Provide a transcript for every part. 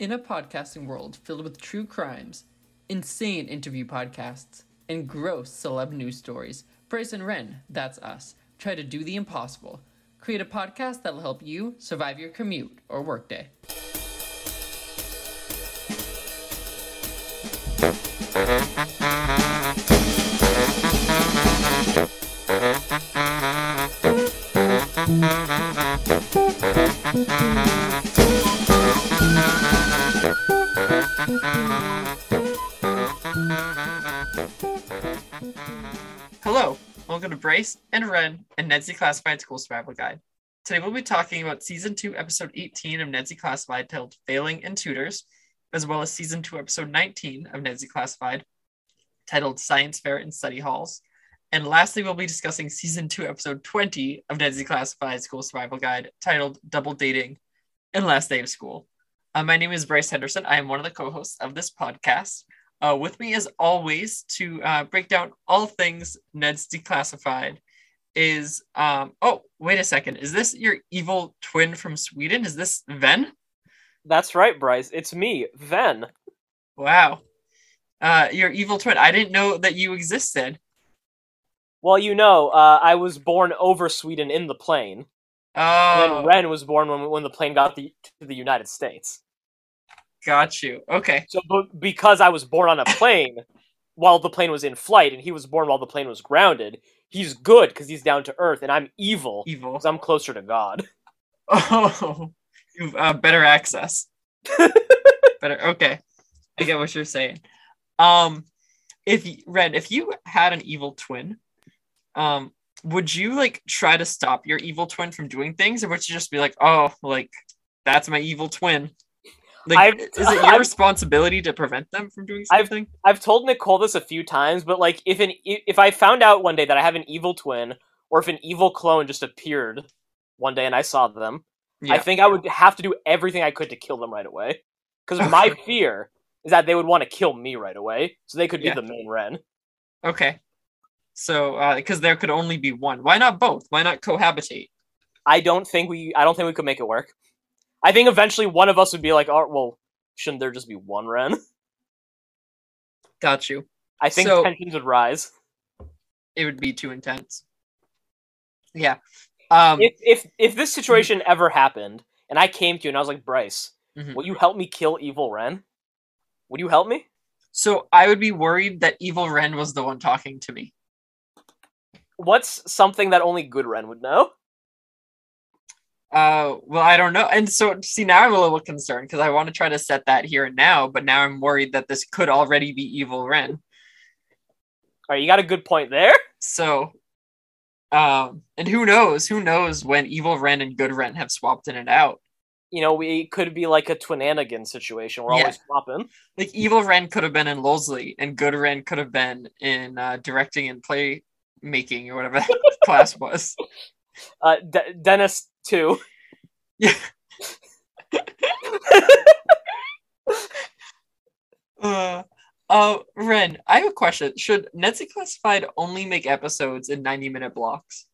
In a podcasting world filled with true crimes, insane interview podcasts, and gross celeb news stories, Bryce and Ren, that's us, try to do the impossible. Create a podcast that'll help you survive your commute or workday. Hello, welcome to Bryce and Ren and Ned's Declassified School Survival Guide. Today we'll be talking about Season 2, Episode 18 of Ned's Declassified titled Failing in Tutors, as well as Season 2, Episode 19 of Ned's Declassified titled Science Fair and Study Halls. And lastly, we'll be discussing Season 2, Episode 20 of Nedzy Classified School Survival Guide titled Double Dating and Last Day of School. Uh, my name is Bryce Henderson. I am one of the co hosts of this podcast. Uh, with me, as always, to uh, break down all things Ned's Declassified is um oh wait a second is this your evil twin from sweden is this ven That's right, Bryce. It's me, Ven. wow uh your evil twin i didn't know that you existed Well, you know, uh, I was born over Sweden in the plane, and oh. Then Ren was born when when the plane got the, to the United States. got you. Okay. So, but because I was born on a plane while the plane was in flight, and he was born while the plane was grounded, he's good because he's down to earth, and I'm evil evil. because I'm closer to God. oh you've uh, better access. Better okay. I get what you're saying. Um if Ren, if you had an evil twin um would you like try to stop your evil twin from doing things or would you just be like oh like that's my evil twin like I've- is it your I've- responsibility to prevent them from doing something? I've- I've told Nicole this a few times, but like if an if I found out one day that I have an evil twin, or if an evil clone just appeared one day and I saw them, I think I would have to do everything I could to kill them right away. Because my fear is that they would want to kill me right away, so they could be Yeah. the main Ren. okay so uh because there could only be one why not both why not cohabitate I don't think we I don't think we could make it work. I think eventually one of us would be like, oh well, shouldn't there just be one Ren? got you I think So- tensions would rise. it would be too intense yeah um If if if this situation ever happened and I came to you and I was like, Bryce, Mhm. will you help me kill evil Ren? Would you help me? So I would be worried that Evil Ren was the one talking to me. What's something that only good Ren would know? Uh, well, I don't know. And so, see, now I'm a little concerned because I want to try to set that here and now, but now I'm worried that this could already be Evil Ren. All right, you got a good point there. So, um, and who knows? Who knows when Evil Ren and Good Ren have swapped in and out? You know, we could be like a twinanigan situation. We're Yeah. always swapping. Like Evil Ren could have been in Lesley, and Good Ren could have been in uh, directing and play making or whatever that class was. Uh, De- Dennis too. Yeah. Uh, uh, Ren, I have a question. Should Ned's Declassified only make episodes in 90 minute blocks?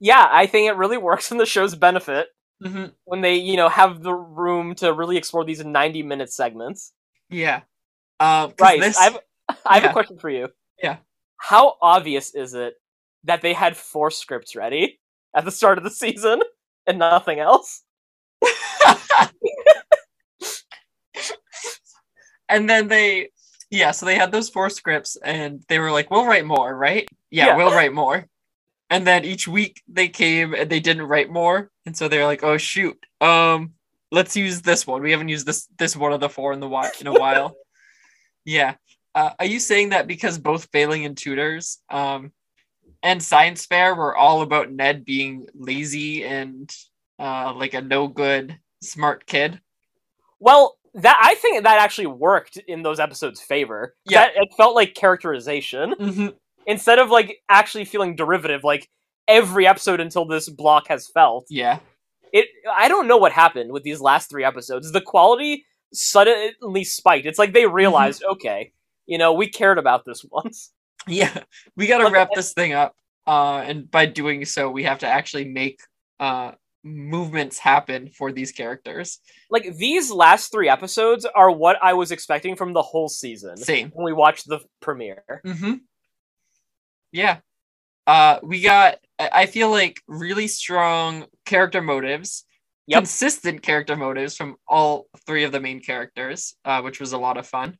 Yeah, I think it really works in the show's benefit Mm-hmm. when they, you know, have the room to really explore these ninety-minute segments. Yeah. Uh, Right. This, I have, I have Yeah. a question for you. Yeah. How obvious is it that they had four scripts ready at the start of the season and nothing else? and then they, yeah, so they had those four scripts and they were like, we'll write more, right? Yeah, Yeah. we'll write more. And then each week they came and they didn't write more. And so they were like, oh, shoot. Um, let's use this one. We haven't used this this one of the four in the while in a while. yeah. Uh, are you saying that because both failing in tutors um, and science fair were all about Ned being lazy and uh, like a no good smart kid? Well, that I think that actually worked in those episodes' favor. Yeah. That, it felt like characterization Mm-hmm. instead of like actually feeling derivative, like every episode until this block has felt. Yeah. It. I don't know what happened with these last three episodes. The quality suddenly spiked. It's like they realized, okay, you know, we cared about this once. Yeah. We got to wrap this thing up. Uh, and by doing so, we have to actually make uh, movements happen for these characters. Like these last three episodes are what I was expecting from the whole season Same. when we watched the premiere. Mm-hmm. Yeah. Uh, we got. I feel like really strong character motives, Yep. consistent character motives from all three of the main characters, uh, which was a lot of fun.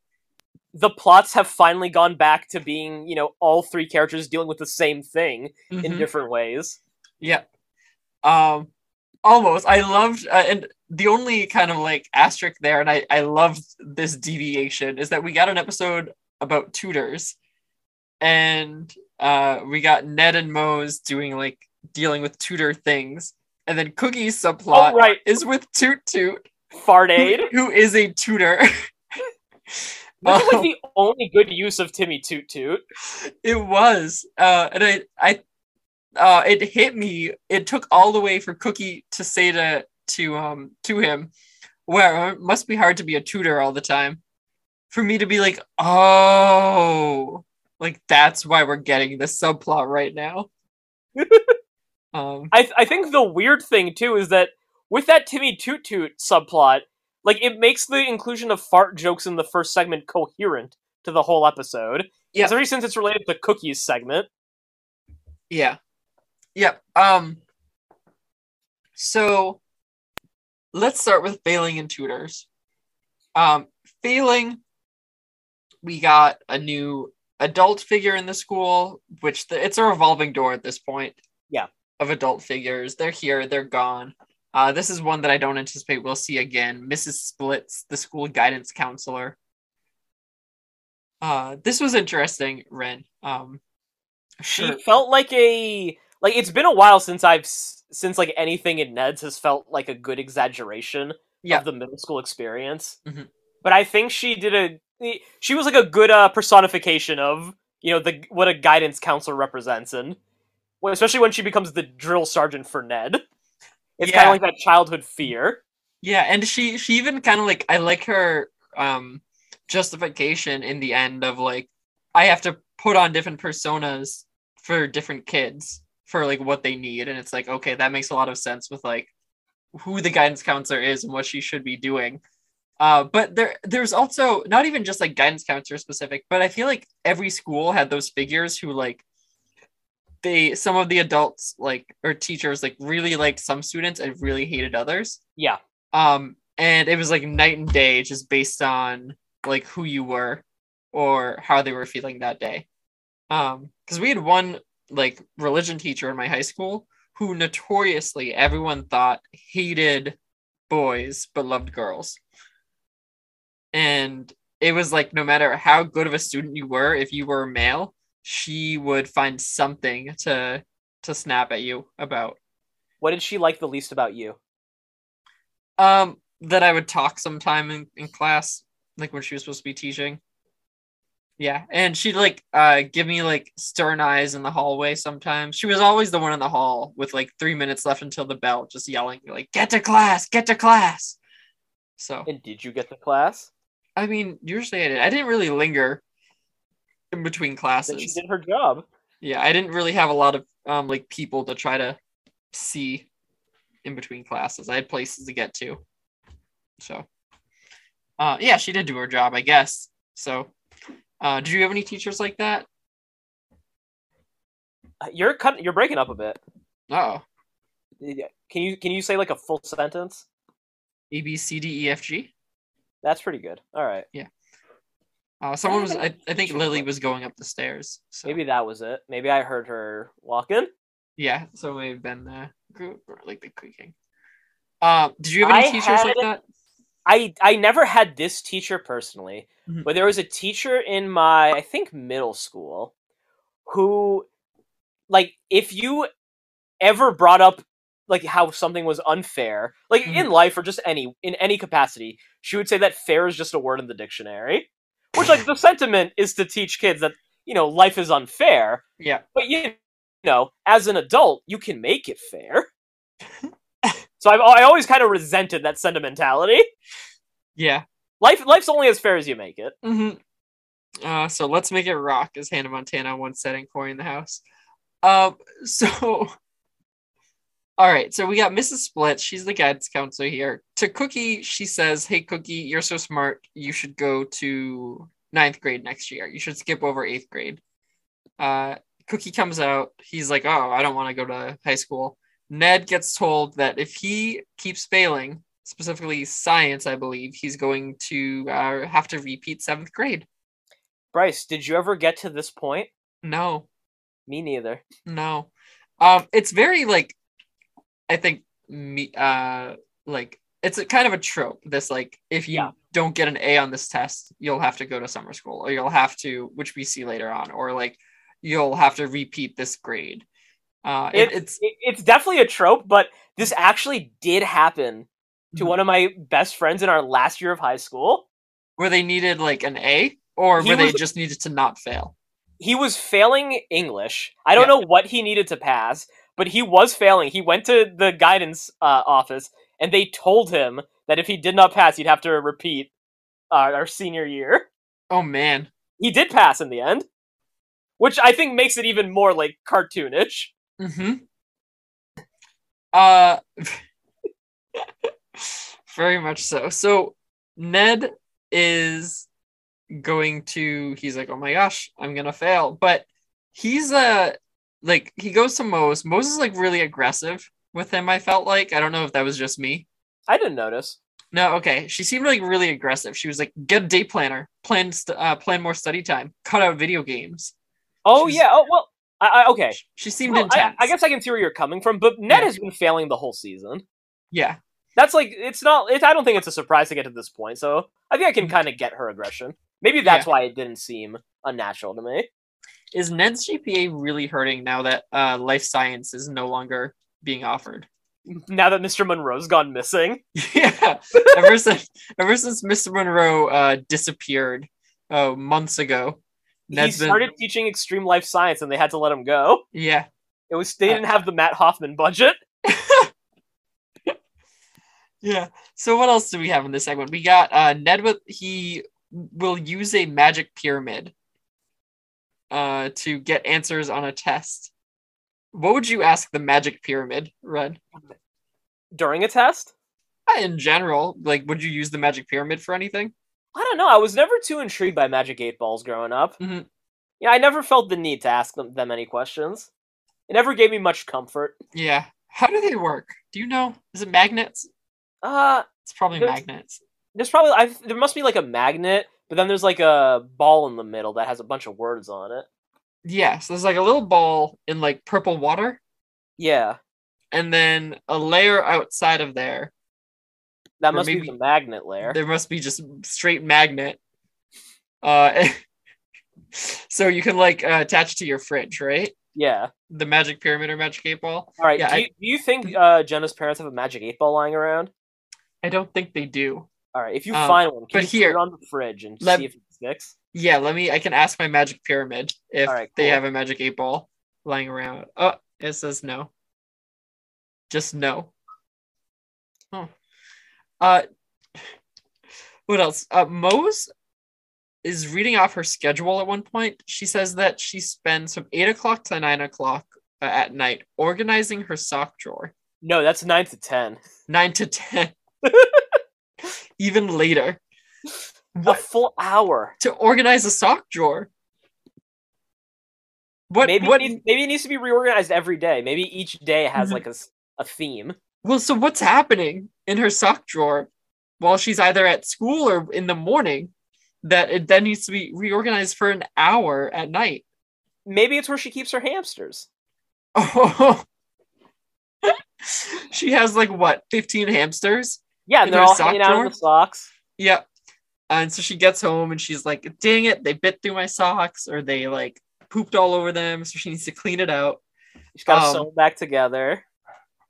The plots have finally gone back to being, you know, all three characters dealing with the same thing in Mhm. different ways. Yeah. Um, almost. I loved, uh, and the only kind of like asterisk there, and I I loved this deviation is that we got an episode about tutors, and uh, we got Ned and Moze doing like dealing with tutor things, and then Cookie's subplot Oh, right. is with Toot Toot, Fart who, who is a tutor. Is Oh. like the only good use of Timmy Toot Toot. It was, uh, and I, I, uh, it hit me. It took all the way for Cookie to say to to um to him, "Well, it must be hard to be a tutor all the time." For me to be like, "Oh, like that's why we're getting this subplot right now." um, I I think the weird thing too is that with that Timmy Toot Toot subplot, like it makes the inclusion of fart jokes in the first segment coherent to the whole episode. Yeah. Especially since it's related to Cookie's segment. Yeah. Yep. Um so let's start with failing in tutors. Um failing we got a new adult figure in the school, which the, it's a revolving door at this point. Yeah. Of adult figures. They're here, they're gone. Uh, this is one that I don't anticipate we'll see again. Mrs. Splits, the school guidance counselor. Uh, this was interesting, Ren. Um, She sure. felt like a like it's been a while since I've since like anything in Ned's has felt like a good exaggeration Yeah. of the middle school experience. Mhm. But I think she did a she was like a good uh, personification of you know the what a guidance counselor represents and especially when she becomes the drill sergeant for Ned. It's kind of like that childhood fear. Yeah, and she she even kind of like I like her um justification in the end of like I have to put on different personas for different kids for like what they need and it's like okay that makes a lot of sense with like who the guidance counselor is and what she should be doing. Uh, but there there's also not even just like guidance counselor specific, but I feel like every school had those figures who like they some of the adults like or teachers like really liked some students and really hated others. Yeah. um and it was like night and day just based on like who you were or how they were feeling that day. Um because we had one like religion teacher in my high school who notoriously everyone thought hated boys but loved girls. And it was like no matter how good of a student you were if you were a male she would find something to to snap at you about What did she like the least about you? Um, that I would talk sometime in, in class, like when she was supposed to be teaching. Yeah, and she'd like uh give me like stern eyes in the hallway sometimes. She was always the one in the hall with like three minutes left until the bell, just yelling like "Get to class, get to class." So And did you get to class? I mean, usually I did. I didn't really linger in between Then she did her job. Yeah, I didn't really have a lot of um like people to try to see in between classes. I had places to get to. So uh yeah, she did do her job, I guess. So uh did you have any teachers like that? Uh, You're cut, you're breaking up a bit. Oh. Can you can you say like a full sentence? A B C D E F G. That's pretty good. All right. Uh someone was I, I think Lily was going up the stairs. So Maybe that was it. Maybe I heard her walking. yeah, so it may have been the group or like the creaking. Uh did you have any I teachers like that? I I never had this teacher personally, Mhm. but there was a teacher in my I think middle school who like if you ever brought up like how something was unfair, like Mhm. in life or just any in any capacity, she would say that fair is just a word in the dictionary. Which like the sentiment is to teach kids that, you know, life is unfair, Yeah. but you know, as an adult, you can make it fair. so I've I always kind of resented that sentimentality. Yeah. Life life's only as fair as you make it. Mm-hmm. Uh, so let's make it rock, as Hannah Montana once said in Cory in the House. Um, so All right, so we got Mrs. Split. She's the guidance counselor here. To Cookie, she says, "Hey, Cookie, you're so smart. You should go to ninth grade next year. You should skip over eighth grade." Uh, Cookie comes out. He's like, "Oh, I don't want to go to high school." Ned gets told that if he keeps failing, specifically science, I believe, he's going to uh, have to repeat seventh grade. Bryce, did you ever get to this point? No, Me neither. no. Um, it's very like, I think me, uh, like it's a kind of a trope. This like, if you Yeah. don't get an A on this test, you'll have to go to summer school, or you'll have to, which we see later on, or like you'll have to repeat this grade. Uh, it, It's it's it's definitely a trope, but this actually did happen to Mhm. one of my best friends in our last year of high school. where they needed like an A, or He where they just needed to not fail. He was failing English. I don't Yeah. know what he needed to pass, but he was failing. He went to the guidance uh, office, and they told him that if he did not pass, he'd have to repeat uh, our senior year. Oh man. He did pass in the end, which I think makes it even more like cartoonish. Mm-hmm. Uh, very much so. So Ned is going to. He's like, oh my gosh, I'm gonna fail. But he's uh like he goes to Moze. Moze is like really aggressive with him. I felt like I don't know if that was just me. I didn't notice. No, okay. She seemed like really aggressive. She was like, get a day planner, plan st- uh, plan more study time, cut out video games. Oh She's- yeah. Oh well. I, I, okay. She seemed Well, intense. I guess I can see where you're coming from, but Ned Yeah. has been failing the whole season. Yeah. That's like it's not. It, I don't think it's a surprise to get to this point. So I think I can kind of get her aggression. Maybe that's why it didn't seem unnatural to me. Is Ned's GPA really hurting now that uh, life science is no longer being offered? Now that Mr. Monroe's gone missing, yeah. ever since ever since Mr. Monroe uh, disappeared uh, months ago, he Ned's been started teaching extreme life science, and they had to let him go. yeah. It was they didn't have the Matt Hoffman budget. Yeah. So what else do we have in this segment? We got uh Ned with he will use a magic pyramid uh to get answers on a test. What would you ask the magic pyramid, Red? during a test. Uh, In general, like would you use the magic pyramid for anything? I don't know. I was never too intrigued by Magic Eight Balls growing up. Mhm. Yeah, I never felt the need to ask them, them any questions. It never gave me much comfort. Yeah. How do they work? Do you know? Is it magnets? Uh, It's probably There's- magnets. there's probably I, there must be like a magnet, but then there's like a ball in the middle that has a bunch of words on it. Yeah, so there's like a little ball in like purple water, Yeah, and then a layer outside of there. that must maybe- be the magnet layer. There must be just straight magnet. Uh, so you can like uh, attach to your fridge, right? Yeah. The magic pyramid or magic eight ball. All right. Yeah, do, I- you, do you think uh, Jenna's parents have a Magic Eight Ball lying around? I don't think they do. All right. If you Um, find one, can but you here- put it on the fridge and let- see if it sticks? Yeah, let me. I can ask my magic pyramid if right, they have a magic eight ball lying around. Oh, it says no. Just no. Oh. Uh, what else? Uh, Moze is reading off her schedule at one point. She says that she spends from eight o'clock to nine o'clock uh, at night organizing her sock drawer. No, that's nine to ten. Nine to ten. Even later. A full hour. to organize a sock drawer? What? maybe what? it needs, maybe it needs to be reorganized every day. Maybe each day has Mhm. like a theme. Well, so what's happening in her sock drawer while she's either at school or in the morning that it then needs to be reorganized for an hour at night? Maybe it's where she keeps her hamsters. Oh, she has like what, 15 hamsters? Yeah, and they're all hanging out in the socks. Yep. And so she gets home and she's like, dang it, they bit through my socks or they like pooped all over them. So she needs to clean it out. She's got to Um, sew them back together.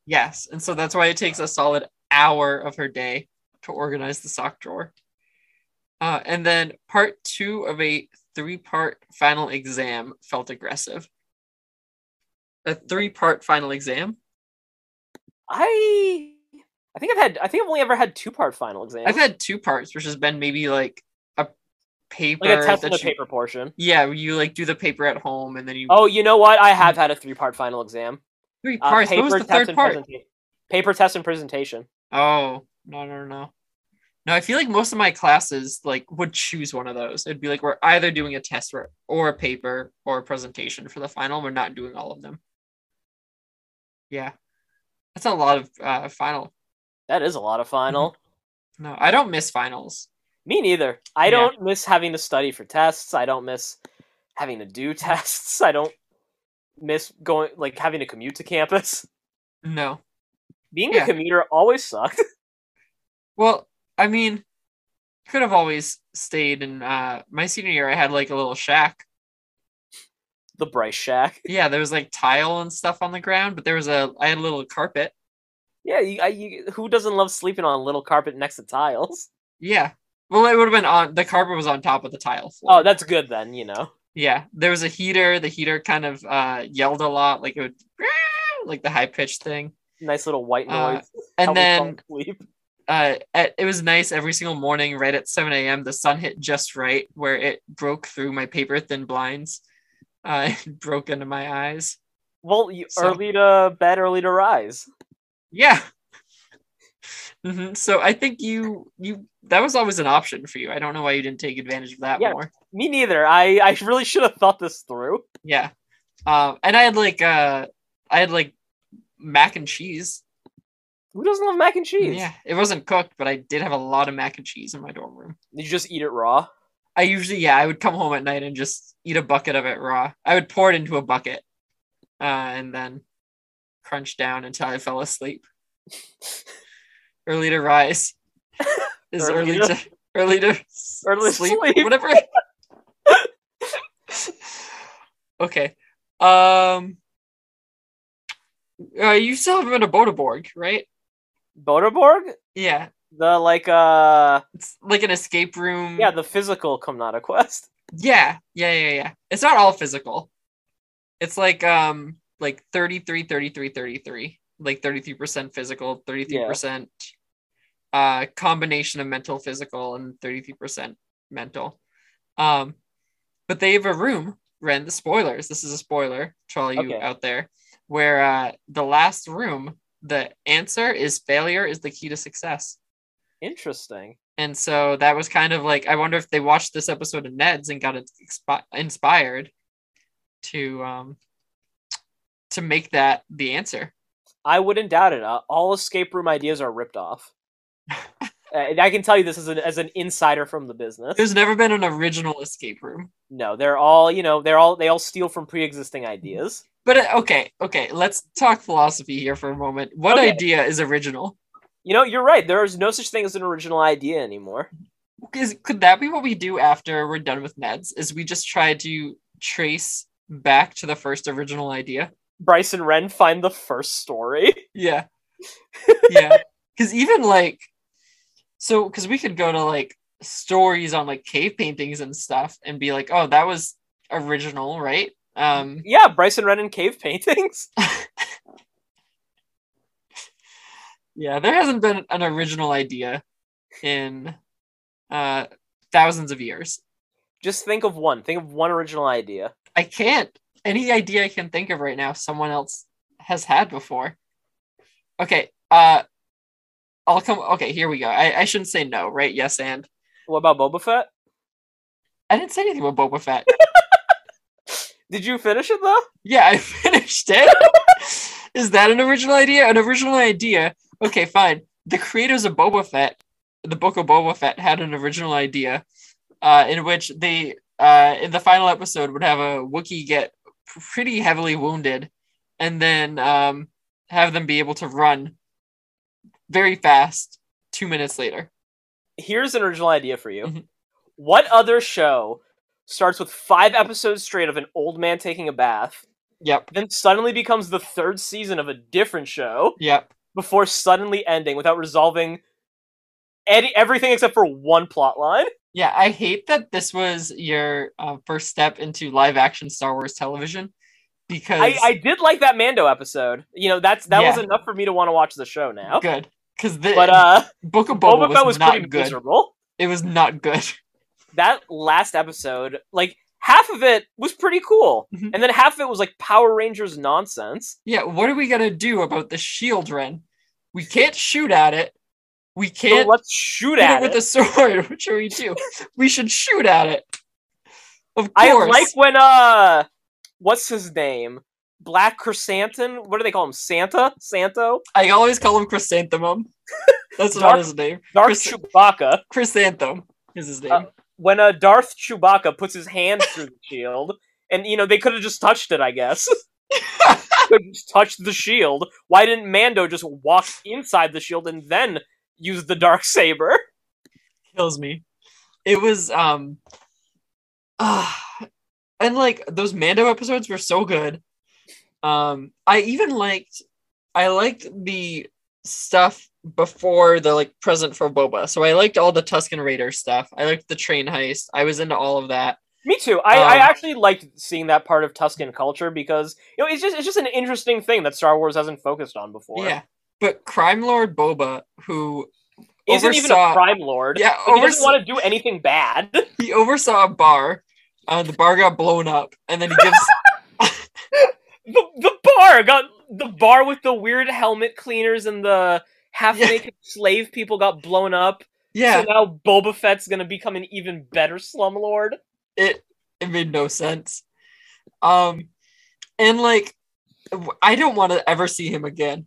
Yes. And so that's why it takes a solid hour of her day to organize the sock drawer. Uh, and then part two of a three part final exam felt aggressive. A three part final exam? I I think I've had I think I've only ever had two part final exams. I've had two parts, which has been maybe like a paper. like a test in the you- paper portion. Yeah, where you like do the paper at home and then you. Oh, you know what? I have had a three part final exam. Three Uh, parts. What was the test, third and part? paper test and presentation. Oh no no no. No, I feel like most of my classes like would choose one of those. It'd be like we're either doing a test or, or a paper or a presentation for the final. We're not doing all of them. Yeah, that's a lot of uh, final. That is a lot of final. No, I don't miss finals. Me neither. I Yeah. don't miss having to study for tests. I don't miss having to do tests. I don't miss going like having to commute to campus. No. Being Yeah. a commuter always sucked. Well, I mean, could have always stayed in uh, my senior year. I had like a little shack. the Bryce Shack. Yeah, there was like tile and stuff on the ground, but there was a I had a little carpet. Yeah, you, I, you, who doesn't love sleeping on a little carpet next to tiles? Yeah. Well, it would have been on the carpet was on top of the tiles. Oh, that's good then. You know. Yeah, there was a heater. The heater kind of uh, yelled a lot, like it would, like the high pitched thing. Nice little white Uh, noise. And me fall then uh, at, it was nice every single morning, right at seven a.m. The sun hit just right where it broke through my paper thin blinds, uh, and broke into my eyes. Well, you, so- early to bed, early to rise. Yeah. hmm So I think you you that was always an option for you. I don't know why you didn't take advantage of that Yeah. more. Me neither. I I really should have thought this through. Yeah. Um, and I had like uh, I had like mac and cheese. Who doesn't love mac and cheese? Yeah, it wasn't cooked, but I did have a lot of mac and cheese in my dorm room. Did you just eat it raw? I usually, yeah, I would come home at night and just eat a bucket of it raw. I would pour it into a bucket, uh, and then crunch down until I fell asleep. early to rise is Early early, to- early to Early to sleep, sleep. whatever. okay, um, uh, you still haven't been to Bodeborg, right? Boderborg? Yeah, The like uh it's like an escape room. yeah, the physical Komnata Quest. Yeah, yeah, yeah, yeah. It's not all physical. It's like um like 33 33 33. Like 33% physical, 33% uh combination of mental physical and 33% mental. Um but they have a room, Ren, the spoilers. This is a spoiler to all you Okay. out there, where uh the last room, the answer is failure is the key to success. Interesting. And so that was kind of like I wonder if they watched this episode of Ned's and got it expi- inspired to um to make that the answer. I wouldn't doubt it. Uh, all escape room ideas are ripped off. Uh, and I can tell you this as an as an insider from the business. There's never been an original escape room. No, they're all you know. They're all they all steal from pre-existing ideas. But uh, okay, okay, let's talk philosophy here for a moment. What Okay. idea is original? You know, you're right. There is no such thing as an original idea anymore. Is could that be what we do after we're done with Ned's? Is we just try to trace back to the first original idea? Bryce and Ren find the first story. Yeah. Yeah. Cause even like so because we could go to like stories on like cave paintings and stuff and be like, oh, that was original, right? Um Yeah, Bryce and Ren in cave paintings. yeah, there hasn't been an original idea in uh thousands of years. Just think of one. Think of one original idea. I can't. Any idea I can think of right now, someone else has had before. Okay, uh I'll come okay, here we go. I, I shouldn't say no, right? Yes and What about Boba Fett? I didn't say anything about Boba Fett. Did you finish it though? Yeah, I finished it. Is that an original idea? An original idea. Okay, fine. The creators of Boba Fett, the book of Boba Fett, had an original idea, uh, in which they, uh, in the final episode, would have a Wookiee get pretty heavily wounded, and then um, have them be able to run very fast two minutes later. Here's an original idea for you. Mhm. What other show starts with five episodes straight of an old man taking a bath, Yep. then suddenly becomes the third season of a different show Yep. before suddenly ending without resolving any, everything except for one plot line? Yeah, I hate that this was your uh, first step into live action Star Wars television because I, I did like that Mando episode. You know, that's that was enough for me to want to watch the show now. good because the But uh, Book of Boba, Boba Fett was was, not pretty good. miserable. It was not good. That last episode, like half of it was pretty cool, Mhm. and then half of it was like Power Rangers nonsense. Yeah, what are we gonna do about the shield, Ren? We can't shoot at it. We can't let's shoot at it with it. a sword. What should we do? we should shoot at it. Of course. I like when uh, what's his name? Black Chrysanthemum. What do they call him? Santa? Santo? I always call him Chrysanthemum. That's not his name. Darth Chrysa- Chewbacca. Chrysanthemum is his name. Uh, When uh, Darth Chewbacca puts his hand through the shield, and you know they could have just touched it. I guess could have just touched the shield. Why didn't Mando just walk inside the shield and then use the dark saber? Kills me. It was um ah and like those Mando episodes were so good. Um I even liked I liked the stuff before the like present for Boba. So I liked all the Tusken Raider stuff. I liked the train heist. I was into all of that. Me too. I, I Um, actually liked seeing that part of Tusken culture because you know it's just it's just an interesting thing that Star Wars hasn't focused on before. Yeah. But Crime Lord Boba, who isn't even a crime lord. Yeah, Like, he doesn't want to do anything bad. he oversaw a bar. Uh, the bar got blown up, and then he gives the the bar got the bar with the weird helmet cleaners and the half naked slave people got blown up. yeah. So now Boba Fett's gonna become an even better slumlord. it it made no sense um and like I don't want to ever see him again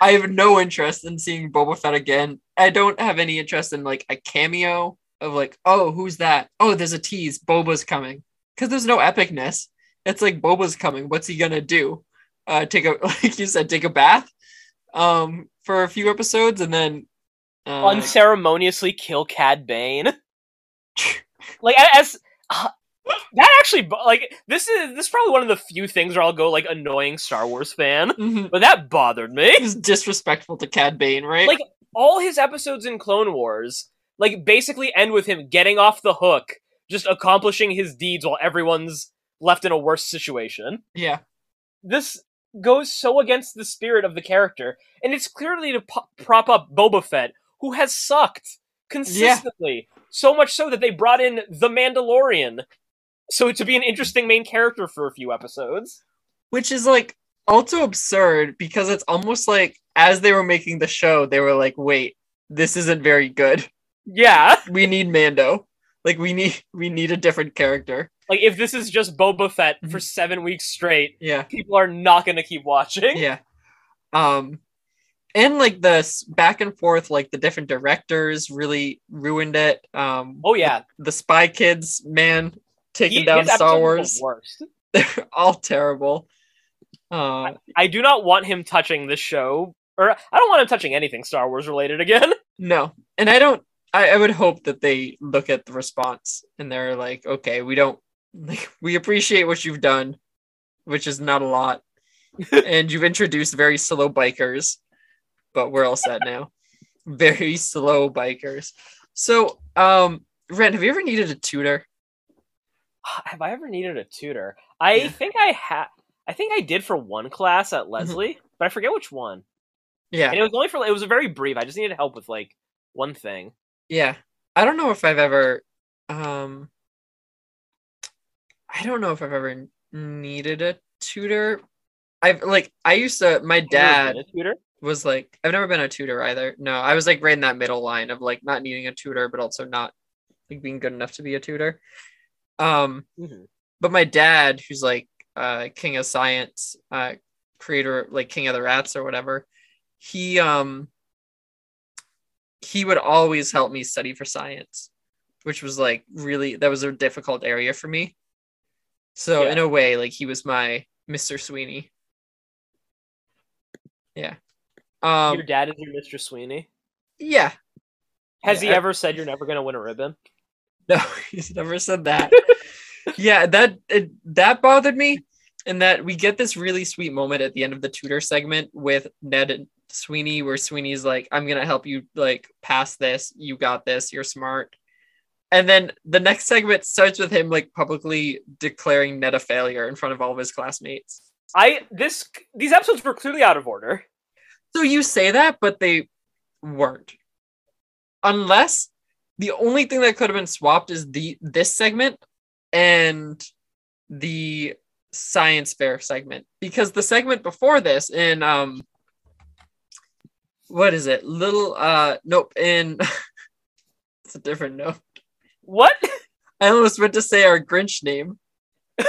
i have no interest in seeing boba fett again. I don't have any interest in like a cameo of like oh who's that? Oh there's a tease. Boba's coming. Because there's no epicness. It's like boba's coming. What's he gonna do? Uh take a like you said take a bath um for a few episodes and then uh, Unceremoniously kill Cad Bane. like as uh, that actually like this is this is probably one of the few things where I'll go like annoying Star Wars fan, mhm. but that bothered me. He was disrespectful to Cad Bane, right? Like- All his episodes in Clone Wars like basically end with him getting off the hook, just accomplishing his deeds while everyone's left in a worse situation. yeah. This goes so against the spirit of the character, and it's clearly to po- prop up Boba Fett, who has sucked consistently. So much so that they brought in the Mandalorian, so to be an interesting main character for a few episodes. which is like also absurd because it's almost like as they were making the show they were like wait this isn't very good. Yeah, we need mando. Like we need we need a different character. Like if this is just Boba Fett for Mhm. seven weeks straight, yeah. people are not going to keep watching. yeah. Um and like this back and forth like the different directors really ruined it. Um Oh yeah, the spy kids man taking He- down star wars the they're all terrible uh I do not want him touching this show, or I don't want him touching anything Star Wars related again. No, and I don't. I, I would hope that they look at the response and they're like, okay, we don't like we appreciate what you've done, which is not a lot, and you've introduced very slow bikers, but we're all set now. Very slow bikers. So, um, Ren, have you ever needed a tutor? Have I ever needed a tutor? I Yeah. think I had. I think I did for one class at Leslie, but I forget which one. Yeah, And it was only for. It was a very brief. I just needed help with like one thing. yeah. I don't know if I've ever, um, I don't know if I've ever needed a tutor. I've like I used to. My Have you ever dad. was like I've never been a tutor either. No, I was like right in that middle line of like not needing a tutor, but also not like being good enough to be a tutor. Um, Mhm. but my dad, who's like uh king of science, uh creator like king of the rats or whatever, he um he would always help me study for science, which was like really that was a difficult area for me. So Yeah. in a way, like he was my Mr. Sweeney. Yeah. Um Your dad is your Mr. Sweeney. yeah. Has Yeah. he ever said you're never gonna win a ribbon? No, he's never said that. yeah, that it, that bothered me, and that we get this really sweet moment at the end of the tutor segment with Ned and Sweeney, where Sweeney's like, "I'm gonna help you like pass this. You got this. You're smart." And then the next segment starts with him like publicly declaring Ned a failure in front of all of his classmates. I this these episodes were clearly out of order. So you say that, but they weren't. Unless the only thing that could have been swapped is the this segment and the science fair segment. Because the segment before this in um what is it? Little uh nope in it's a different note. What? i almost meant to say our grinch name.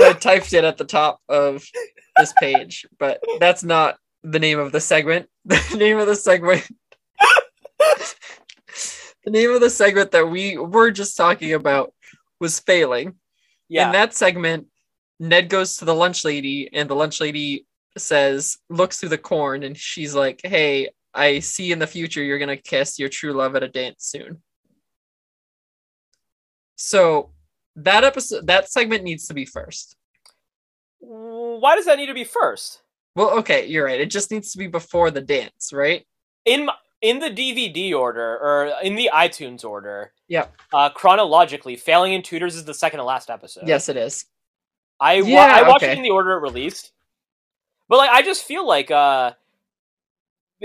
I typed it at the top of this page but that's not the name of the segment the name of the segment the name of the segment that we were just talking about was failing Yeah. in that segment, Ned goes to the lunch lady, and the lunch lady says, looks through the corn, and she's like, Hey, I see in the future you're going to kiss your true love at a dance soon. So that episode, that segment needs to be first. Why does that need to be first? Well, okay, you're right. It just needs to be before the dance, right? In my, in the DVD order or in the iTunes order, Yep. uh, chronologically, Failing in Tutors is the second to last episode. Yes, it is. I, wa- Yeah, I watched okay. it in the order it released. But like I just feel like uh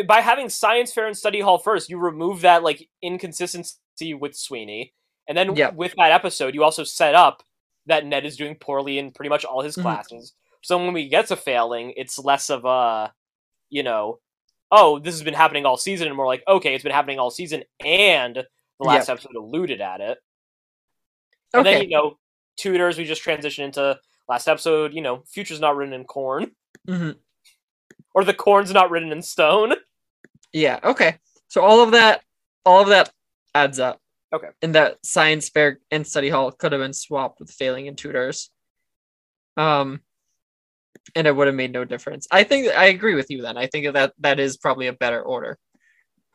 by having science fair and study hall first, you remove that like inconsistency with Sweeney. And then Yep. with that episode, you also set up that Ned is doing poorly in pretty much all his Mhm. classes. So when we get to failing, it's less of a you know, oh, this has been happening all season, and more like, okay, it's been happening all season, and the last episode alluded at it. Okay. And then, you know, tutors, we just transition into last episode, you know, future's not written in corn. Mhm. Or the corn's not written in stone. Yeah. Okay. So all of that, all of that adds up. Okay. And that science fair and study hall could have been swapped with failing in tutors. Um, and it would have made no difference. I think I agree with you. Then I think that that is probably a better order.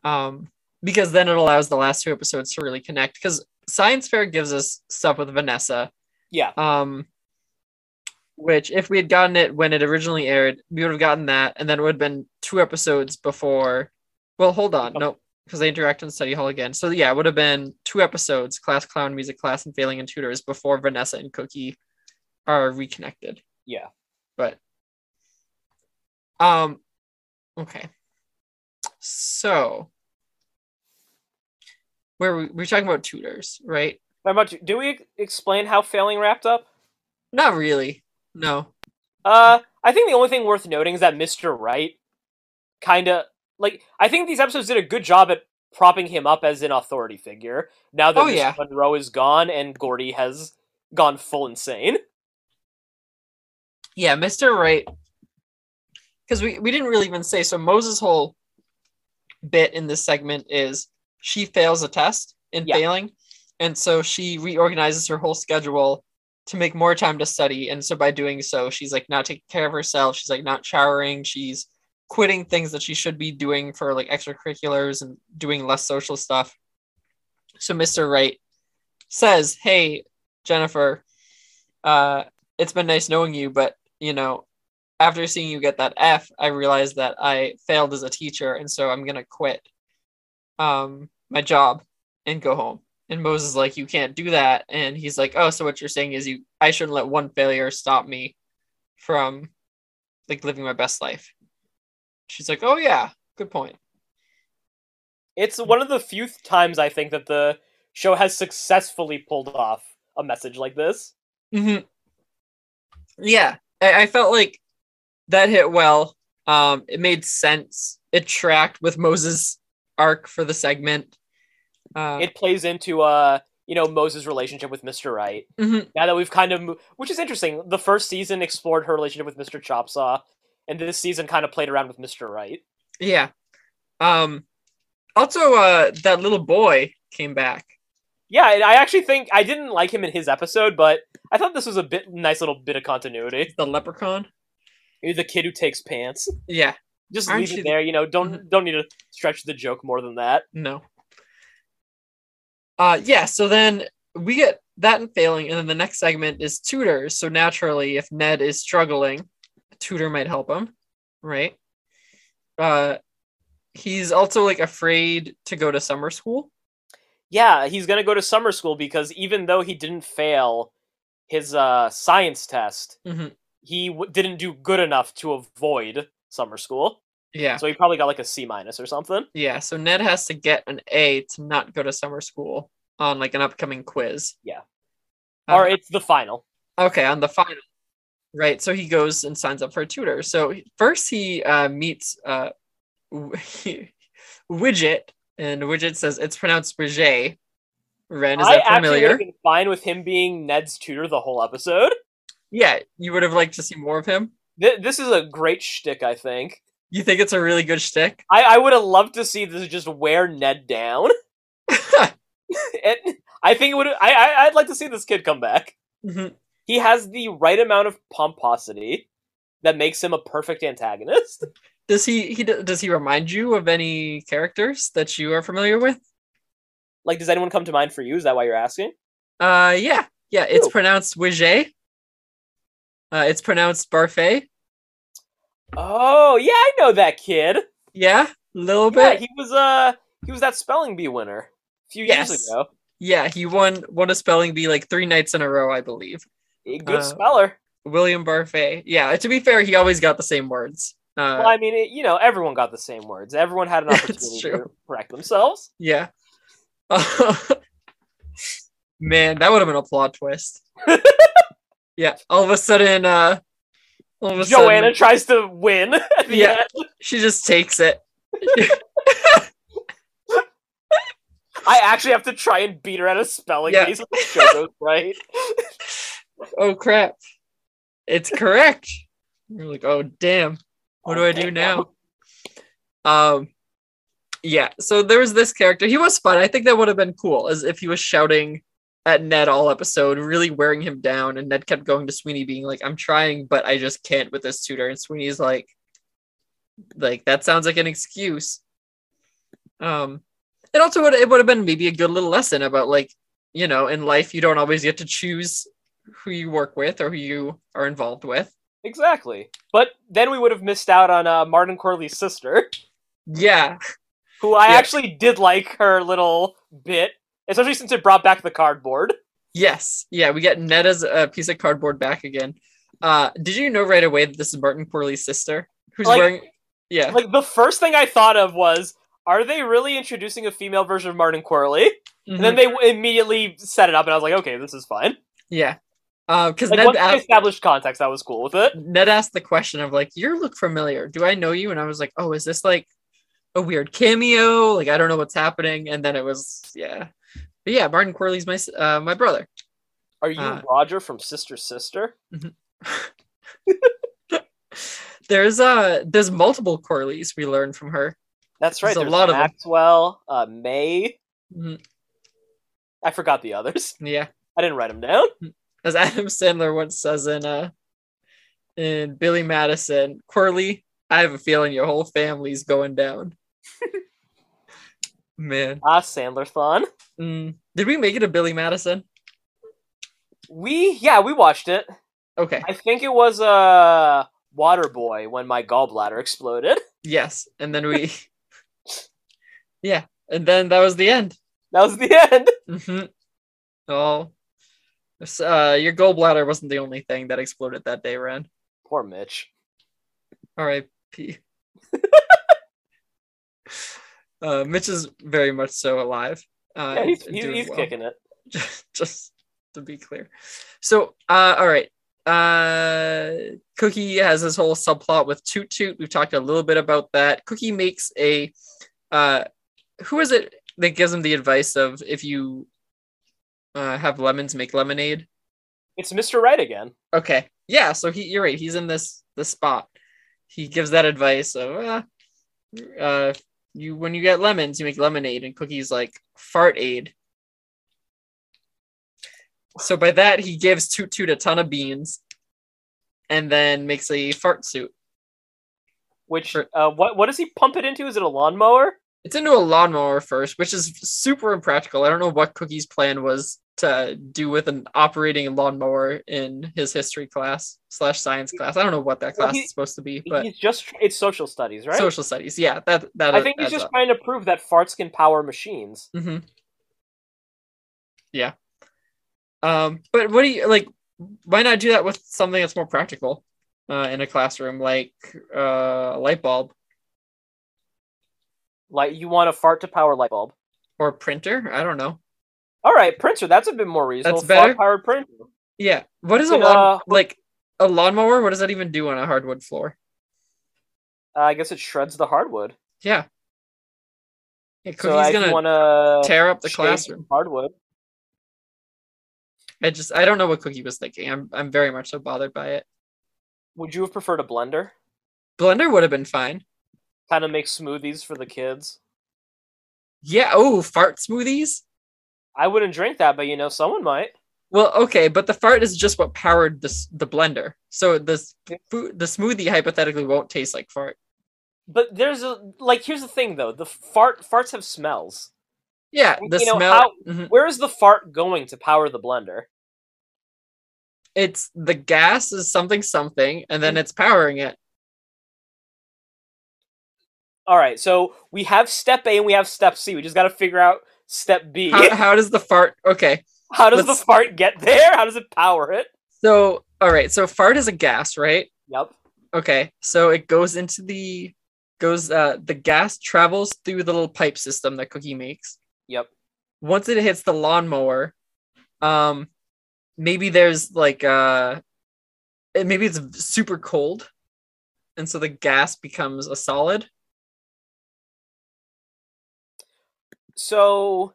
Um, because then it allows the last two episodes to really connect. Because science fair gives us stuff with Vanessa. Yeah. Um, which if we had gotten it when it originally aired, we would have gotten that, and then it would have been two episodes before. Well, hold on, Oh. no, because they interact in study hall again. So yeah, it would have been two episodes: class clown, music class, and failing in tutors before Vanessa and Cookie are reconnected. Yeah. But, um, okay. So, where we we're talking about tutors, right? How about you? Do we explain how failing wrapped up? Not really. No. Uh, I think the only thing worth noting is that Mr. Wright kind of like I think these episodes did a good job at propping him up as an authority figure. Now that Oh, Mr. yeah. Monroe is gone and Gordy has gone full insane. Yeah, Mr. Wright. Because we, we didn't really even say so Moze's whole bit in this segment is she fails a test in Yeah. failing. And so she reorganizes her whole schedule to make more time to study. And so by doing so, she's like not taking care of herself. She's like not showering. She's quitting things that she should be doing for like extracurriculars and doing less social stuff. So Mr. Wright says, Hey, Jennifer, uh, it's been nice knowing you, but you know, after seeing you get that F, I realized that I failed as a teacher, and so I'm gonna quit um my job and go home. And Moze is like, you can't do that, and he's like, oh, so what you're saying is you I shouldn't let one failure stop me from like living my best life. She's like, oh yeah, good point. It's one of the few times I think that the show has successfully pulled off a message like this. Mm-hmm. Yeah, I, I felt like that hit well. Um, it made sense. It tracked with Moze's arc for the segment. Uh, It plays into uh, you know, Moze's relationship with Mr. Wright. mhm. Now that we've kind of, which is interesting. The first season explored her relationship with Mr. Chopsaw, and this season kind of played around with Mr. Wright. Yeah. Um. Also, uh, that little boy came back. Yeah, I actually think I didn't like him in his episode, but I thought this was a bit nice little bit of continuity. The leprechaun. The kid who takes pants. Yeah. Just Aren't leave you it the- there, you know. Don't don't need to stretch the joke more than that. No. Uh. Yeah. So then we get that and failing, and then the next segment is tutors. So naturally, if Ned is struggling, a tutor might help him, right? Uh. He's also like afraid to go to summer school. Yeah, he's gonna go to summer school because even though he didn't fail his uh, science test, Mhm. he w- didn't do good enough to avoid summer school. Yeah. So he probably got like a C minus or something. Yeah. So Ned has to get an A to not go to summer school. on like an upcoming quiz. Yeah. Uh, or it's the final. Okay, on the final. Right. So he goes and signs up for a tutor. So first he uh, meets uh, Widget, and Widget says it's pronounced Widget. Ren, is I that familiar? fine with him being Ned's tutor the whole episode. Yeah, you would have liked to see more of him. Th- this is a great shtick, I think. You think it's a really good shtick? I, I would have loved to see this just wear Ned down. and I think it would. I, I I'd like to see this kid come back. Mhm. He has the right amount of pomposity that makes him a perfect antagonist. Does he he does he remind you of any characters that you are familiar with? Like, does anyone come to mind for you? Is that why you're asking? Uh, yeah, yeah. It's Who? pronounced Widget. Uh, it's pronounced Barfay. Oh yeah, I know that kid. Yeah, a little Yeah, bit. he was uh he was that spelling bee winner a few Yes. years ago. Yeah, he won won a spelling bee like three nights in a row, I believe. A good Uh, speller. William Barfay. Yeah, to be fair, he always got the same words. Uh, Well, I mean, it, you know, everyone got the same words. Everyone had an opportunity to correct themselves. yeah. Man, that would have been a plot twist. yeah, all of a sudden, uh, all of a Joanna sudden, tries to win Yeah. end. she just takes it. I actually have to try and beat her at a spelling Yeah. bee so the show goes right. Oh crap! It's correct. You're like, oh damn. What do I do now? Um, yeah. So there was this character. He was fun. I think that would have been cool, as if he was shouting at Ned all episode, really wearing him down, and Ned kept going to Sweeney, being like, "I'm trying, but I just can't with this tutor." And Sweeney's like, "Like that sounds like an excuse." Um, it also would it would have been maybe a good little lesson about like, you know, in life you don't always get to choose who you work with or who you are involved with. Exactly. But then we would have missed out on uh, Martin Qwerly's sister, Yeah, who I Yeah. actually did like her little bit, especially since it brought back the cardboard. Yes. Yeah, we get Ned as a piece of cardboard back again. Uh, did you know right away that this is Martin Qwerly's sister? Who's Like- wearing Yeah. Like the first thing I thought of was, are they really introducing a female version of Martin Qwerly? And then Mhm. they immediately set it up, and I was like, okay, this is fine. Yeah. Uh, because Like Ned once asked, established context, I was cool with it. Ned asked the question of like, "You look familiar. Do I know you?" And I was like, "Oh, is this like a weird cameo? Like, I don't know what's happening." And then it was, yeah, but yeah, Martin Qwerly's my uh, my brother. Are you Uh, Roger from Sister Sister? There's uh, there's multiple Qwerlys we learned from her. That's right. There's a lot lot of. Maxwell, uh, May. Mhm. I forgot the others. Yeah. I didn't write them down. As Adam Sandler once says in uh in Billy Madison, Qwerly, I have a feeling your whole family's going down. Man, Ah, Sandler-thon. Mm. did we make it a Billy Madison? We yeah, we watched it. Okay, I think it was uh Waterboy when my gallbladder exploded. yes, and then we, yeah, and then that was the end. That was the end. hmm Oh, uh, your gallbladder wasn't the only thing that exploded that day, Ren. Poor Mitch. R.I.P. uh, Mitch is very much so alive. Uh, Yeah, he's he's, he's well. kicking it. just, just to be clear. So, uh, all right. Uh, Cookie has this whole subplot with Toot Toot. We've talked a little bit about that. Cookie makes a, uh, who is it that gives him the advice of if you uh, have lemons, make lemonade? It's Mr. Wright again. Okay, yeah. So he, you're right. He's in this this spot. He gives that advice of, uh, uh, you when you get lemons, you make lemonade, and Cookie's like fart aid. So by that, he gives Toot Toot a ton of beans, and then makes a fart suit. Which uh, what what does he pump it into? Is it a lawnmower? It's into a lawnmower first, which is super impractical. I don't know what Cookie's plan was to do with an operating lawnmower in his history class slash science class. I don't know what that class he- is supposed to be, but he's just it's social studies, right? social studies. Yeah, that that. I think he's just up. trying to prove that farts can power machines. Mhm. Yeah. Um, but what do you like? Why not do that with something that's more practical uh, in a classroom, like uh, a light bulb Like you want a fart to power light bulb. or a printer? I don't know. All right, printer. That's a bit more reasonable. That's better? Powered printer. Yeah. What is a lawn uh, like a lawnmower? What does that even do on a hardwood floor? Uh, I guess it shreds the hardwood. Yeah. Yeah, So Cookie's if gonna want to tear up the classroom. hardwood. I just I don't know what Cookie was thinking. I'm I'm very much so bothered by it. Would you have preferred a blender? Blender would have been fine. Kind of make smoothies for the kids. Yeah. Oh, fart smoothies. I wouldn't drink that, but you know, someone might. Well, okay, but the fart is just what powered this the blender. So this food, the smoothie hypothetically won't taste like fart. But there's a like. Here's the thing, though. The fart farts have smells. Yeah, the You know, smell. how- Mhm. Where is the fart going to power the blender? It's the gas is something something, and Mm. then it's powering it. All right, so we have step A and we have step C. We just got to figure out step B. How, how does the fart? Okay, How does let's- the fart get there? How does it power it? so all right, so fart is a gas, right? Yep. Okay, so it goes into the goes uh the gas travels through the little pipe system that Cookie makes. Yep. Once it hits the lawnmower, um maybe there's like uh maybe it's super cold and so the gas becomes a solid. So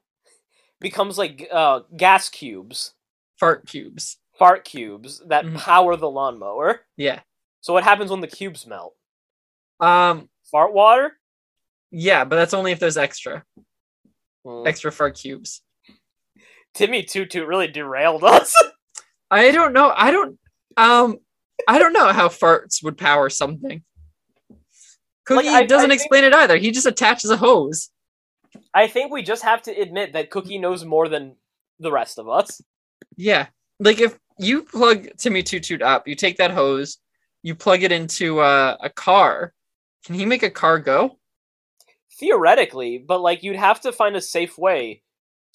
becomes like uh, gas cubes, Fart cubes. fart cubes that Mhm. power the lawnmower. Yeah. So what happens when the cubes melt? Um Fart water? yeah, but that's only if there's extra. Hmm. Extra fart cubes. Timmy Toot really derailed us. I don't know. I don't um I don't know how farts would power something. Cookie I- I doesn't think- explain it either. He just attaches a hose. I think we just have to admit that Cookie knows more than the rest of us. Yeah. Like if you plug Timmy Toot Toot up, you take that hose, you plug it into uh, a car. Can he make a car go? Theoretically, but like you'd have to find a safe way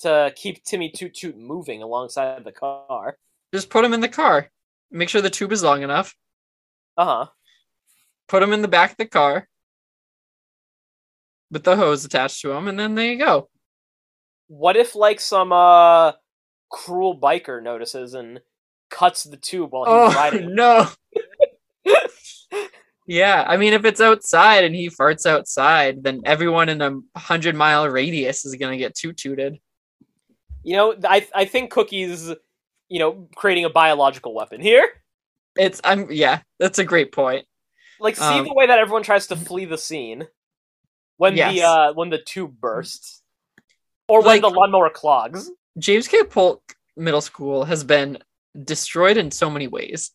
to keep Timmy Toot Toot moving alongside the car. Just put him in the car. Make sure the tube is long enough. Uh huh. Put him in the back of the car with the hose attached to him, and then there you go. What if like some uh cruel biker notices and cuts the tube while he's Oh riding? no. yeah, I mean, if it's outside and he farts outside, then everyone in a hundred mile radius is gonna get toot tooted. You know, I I think Cookie's, you know, creating a biological weapon here. It's I'm yeah, that's a great point. Like, see Um, the way that everyone tries to flee the scene when the uh when the tube bursts, or Like- when the lawnmower clogs. James K. Polk Middle School has been destroyed in so many ways.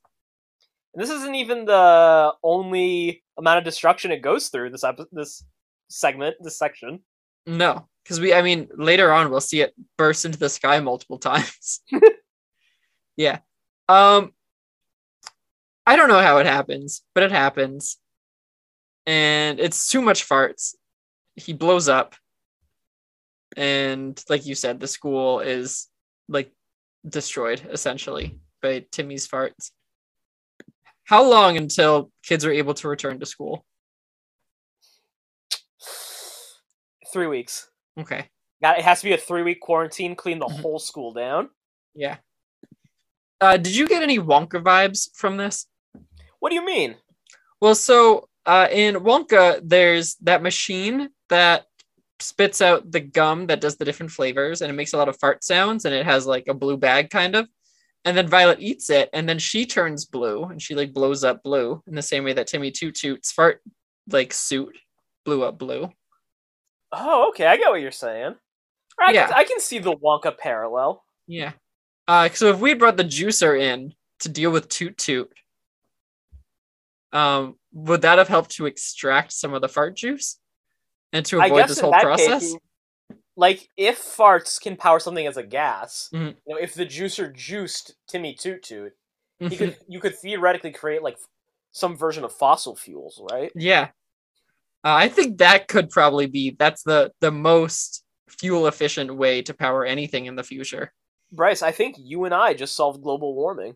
And this isn't even the only amount of destruction it goes through this this segment, this section. No, because we, I mean, later on we'll see it burst into the sky multiple times. yeah. Um, I don't know how it happens, but it happens, and it's too much farts. He blows up, and like you said, the school is like destroyed essentially by Timmy's farts. How long until kids are able to return to school? Three weeks. Okay. Got it has to be a three week quarantine. Clean the Mhm. whole school down. Yeah. Uh, did you get any Wonka vibes from this? What do you mean? Well, so uh, in Wonka, there's that machine that spits out the gum that does the different flavors, and it makes a lot of fart sounds, and it has like a blue bag kind of. And then Violet eats it, and then she turns blue, and she like blows up blue in the same way that Timmy Toot Toot's fart like suit blew up blue. Oh, okay. I get what you're saying. I, Yeah. can, I can see the Wonka parallel. Yeah. Uh, so if we had brought the juicer in to deal with Toot Toot, um, would that have helped to extract some of the fart juice and to avoid this whole process? case, like if farts can power something as a gas, Mhm. you know, if the juicer juiced Timmy Toot Toot, he Mhm. could you could theoretically create like some version of fossil fuels, right? yeah. Uh, I think that could probably be that's the the most fuel efficient way to power anything in the future. Bryce, I think you and I just solved global warming.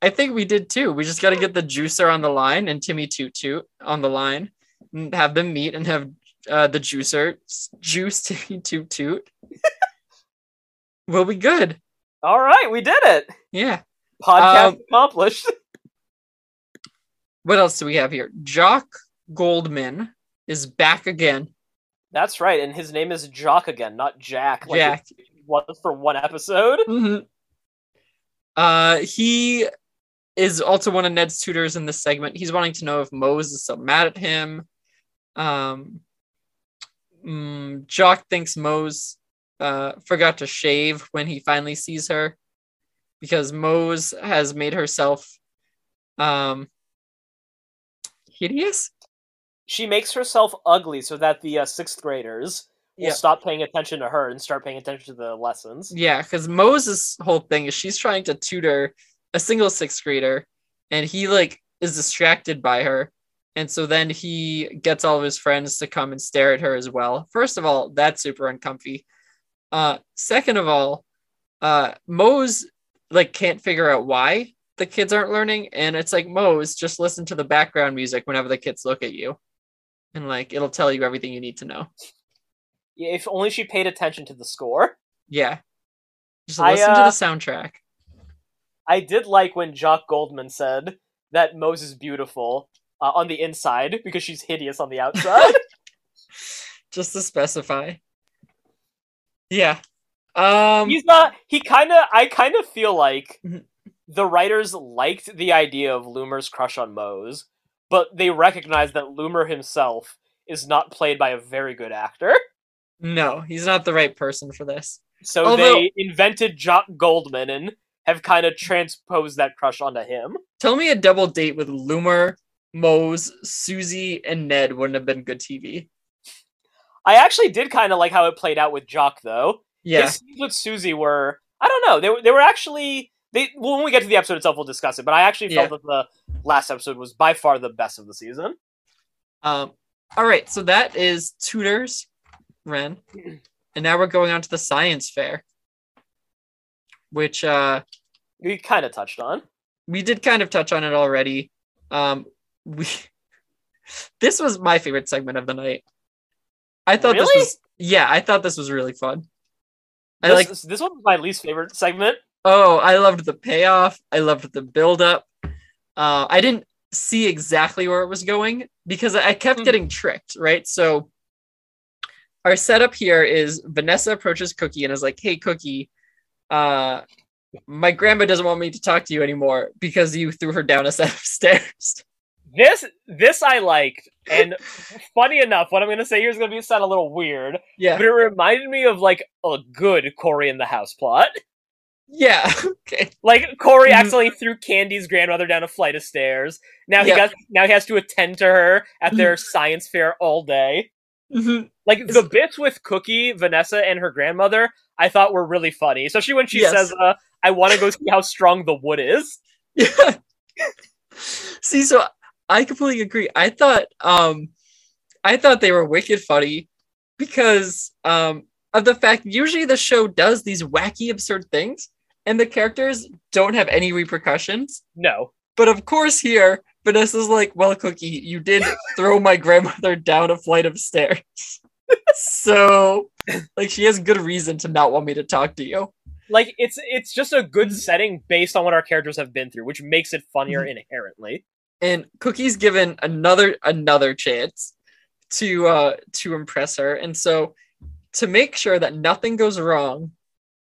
I think we did too. We just got to get the juicer on the line and Timmy Toot Toot on the line, and have them meet and have uh, the juicer juice Timmy Toot Toot. we'll be good. All right, we did it. Yeah. Podcast Um, accomplished. What else do we have here? Jock Goldman is back again. That's right, and his name is Jock again, not Jack. Like Jack. was for one episode. hmm Uh, he is also one of Ned's tutors in this segment. He's wanting to know if Moze is so mad at him. Um, mm, Jock thinks Moze uh, forgot to shave when he finally sees her because Moze has made herself um, hideous. She makes herself ugly so that the uh, sixth graders will Yeah. stop paying attention to her and start paying attention to the lessons. Yeah, because Moze's whole thing is she's trying to tutor a single sixth grader, and he like is distracted by her, and so then he gets all of his friends to come and stare at her as well. First of all, that's super uncomfy. Uh, second of all, uh, Moze like can't figure out why the kids aren't learning, and it's like Moze just listen to the background music whenever the kids look at you, and like it'll tell you everything you need to know. If only she paid attention to the score. Yeah, just I, listen uh, to the soundtrack. I did like when Jock Goldman said that Moze is beautiful uh, on the inside because she's hideous on the outside. just to specify. Yeah. Um He's not. He kind of. I kind of feel like Mhm. the writers liked the idea of Loomer's crush on Moze, but they recognize that Loomer himself is not played by a very good actor. No, he's not the right person for this. So Although- they invented Jock Goldman and have kind of transposed that crush onto him. Tell me a double date with Loomer, Moze, Suzie, and Ned wouldn't have been good TV. I actually did kind of like how it played out with Jock, though. Yeah. His scenes with Suzie were I don't know they were they were actually they well, when we get to the episode itself we'll discuss it but I actually felt that the last episode was by far the best of the season. Um all right, so that is tutors, Ren. And now we're going on to the science fair. Which uh We kind of touched on. we did kind of touch on it already. Um, we this was my favorite segment of the night. I thought this was yeah, I thought this was really fun. I This, like this, this one was my least favorite segment. oh, I loved the payoff. I loved the build up. Uh, I didn't see exactly where it was going because I kept Hmm. getting tricked, right? So our setup here is Vanessa approaches Cookie and is like, "Hey, Cookie, uh, my grandma doesn't want me to talk to you anymore because you threw her down a set of stairs." This this I liked, and funny enough, what I'm gonna say here is gonna be sound a little weird, Yeah, but it reminded me of like a good Cory in the house plot. yeah, okay, Like Cory Mhm. accidentally threw Candy's grandmother down a flight of stairs. Now he Yeah. got now he has to attend to her at their science fair all day. Mhm. Like It's- the bits with Cookie, Vanessa, and her grandmother, I thought were really funny. Especially when she Yes. says, uh, "I want to go see how strong the wood is." Yeah. See, so I completely agree. I thought um I thought they were wicked funny because um of the fact usually the show does these wacky absurd things and the characters don't have any repercussions. No, But of course here Vanessa's like, "Well, Cookie, you did throw my grandmother down a flight of stairs." so, like she has good reason to not want me to talk to you. like it's it's just a good Mhm. setting based on what our characters have been through, which makes it funnier Mm-hmm. inherently. and Cookie's given another another chance to uh to impress her and so to make sure that nothing goes wrong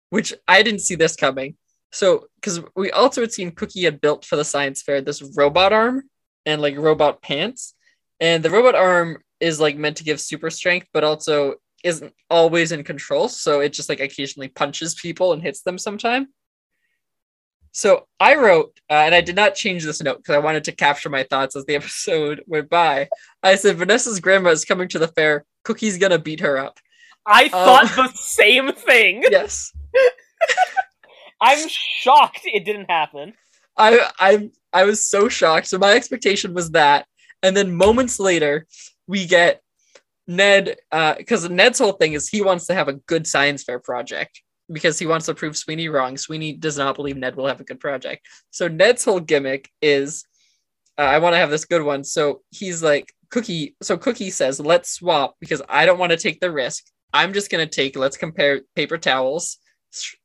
which I didn't see this coming so because we also had seen Cookie had built for the science fair this robot arm and like robot pants and the robot arm is like meant to give super strength but also isn't always in control so it just like occasionally punches people and hits them sometime so I wrote, uh, and I did not change this note because I wanted to capture my thoughts as the episode went by. I said, Vanessa's grandma is coming to the fair. Cookie's gonna beat her up. I Um, thought the same thing. Yes. I'm shocked it didn't happen. I I I was so shocked. So my expectation was that, and then moments later, we get Ned, because Ned's whole thing is he wants to have a good science fair project because he wants to prove Sweeney wrong. Sweeney does not believe Ned will have a good project. So Ned's whole gimmick is, uh, I want to have this good one. So he's like, Cookie. So Cookie says, let's swap because I don't want to take the risk. I'm just gonna take. Let's compare paper towels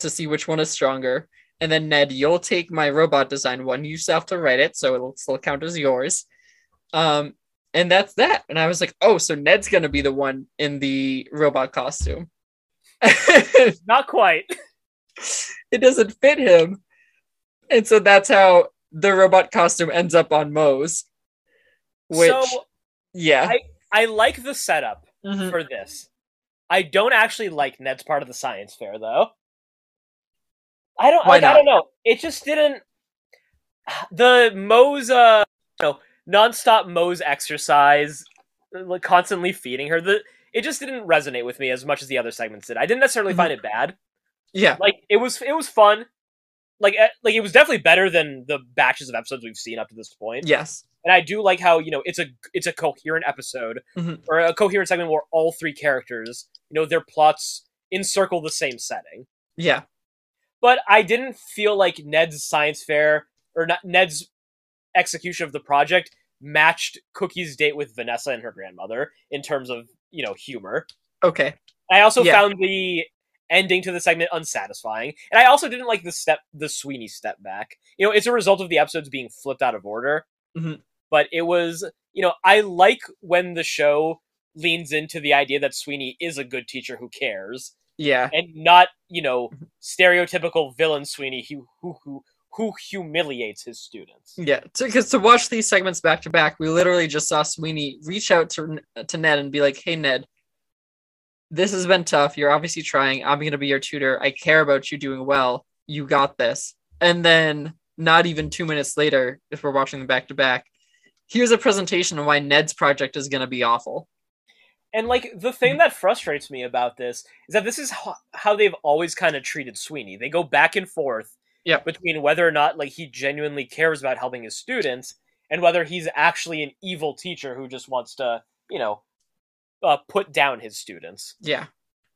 to see which one is stronger. And then Ned, you'll take my robot design one. You still have to write it, so it'll still count as yours. Um, and that's that. And I was like, oh, so Ned's gonna be the one in the robot costume. Not quite. It doesn't fit him. And so that's how the robot costume ends up on Moze's. Which so yeah. I like the setup Mhm. for this. I don't actually like Ned's part of the science fair though. I don't Why like, I don't know. It just didn't the Moze's uh you know, nonstop Moze's exercise like constantly feeding her the it just didn't resonate with me as much as the other segments did. I didn't necessarily Mhm. find it bad. Yeah. Like it was it was fun. Like eh, like it was definitely better than the batches of episodes we've seen up to this point Yes. and I do like how you know it's a it's a coherent episode Mhm. or a coherent segment where all three characters you know their plots encircle the same setting. Yeah. But I didn't feel like Ned's science fair or not, Ned's execution of the project matched Cookie's date with Vanessa and her grandmother in terms of you know humor. Okay. I also Yeah. found the ending to the segment unsatisfying, and I also didn't like the step the Sweeney step back. You know, it's a result of the episodes being flipped out of order. Mhm. But it was, you know, I like when the show leans into the idea that Sweeney is a good teacher who cares, Yeah. and not, you know, mm-hmm. stereotypical villain Sweeney who who who who humiliates his students. Yeah, because to, watch these segments back to back, we literally just saw Sweeney reach out to to Ned and be like, "Hey, Ned, this has been tough. You're obviously trying. I'm gonna be your tutor. I care about you doing well. You got this." And then, not even two minutes later, if we're watching them back to back, here's a presentation on why Ned's project is gonna be awful. And like the thing that frustrates me about this is that this is ho- how they've always kind of treated Sweeney. They go back and forth between whether or not like he genuinely cares about helping his students and whether he's actually an evil teacher who just wants to, you know, uh, put down his students. Yeah,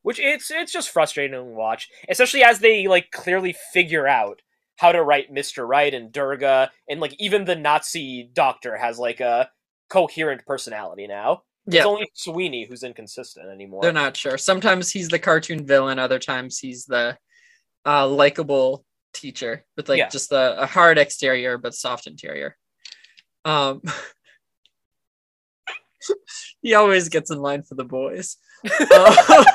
Which it's it's just frustrating to watch, especially as they like clearly figure out how to write Mr. Wright and Durga and like even the Nazi doctor has like a coherent personality now. Yeah. It's only Sweeney who's inconsistent anymore. They're not sure. Sometimes he's the cartoon villain. Other times he's the uh, likable teacher with like Yeah. just a, a hard exterior but soft interior. Um, he always gets in line for the boys. Uh,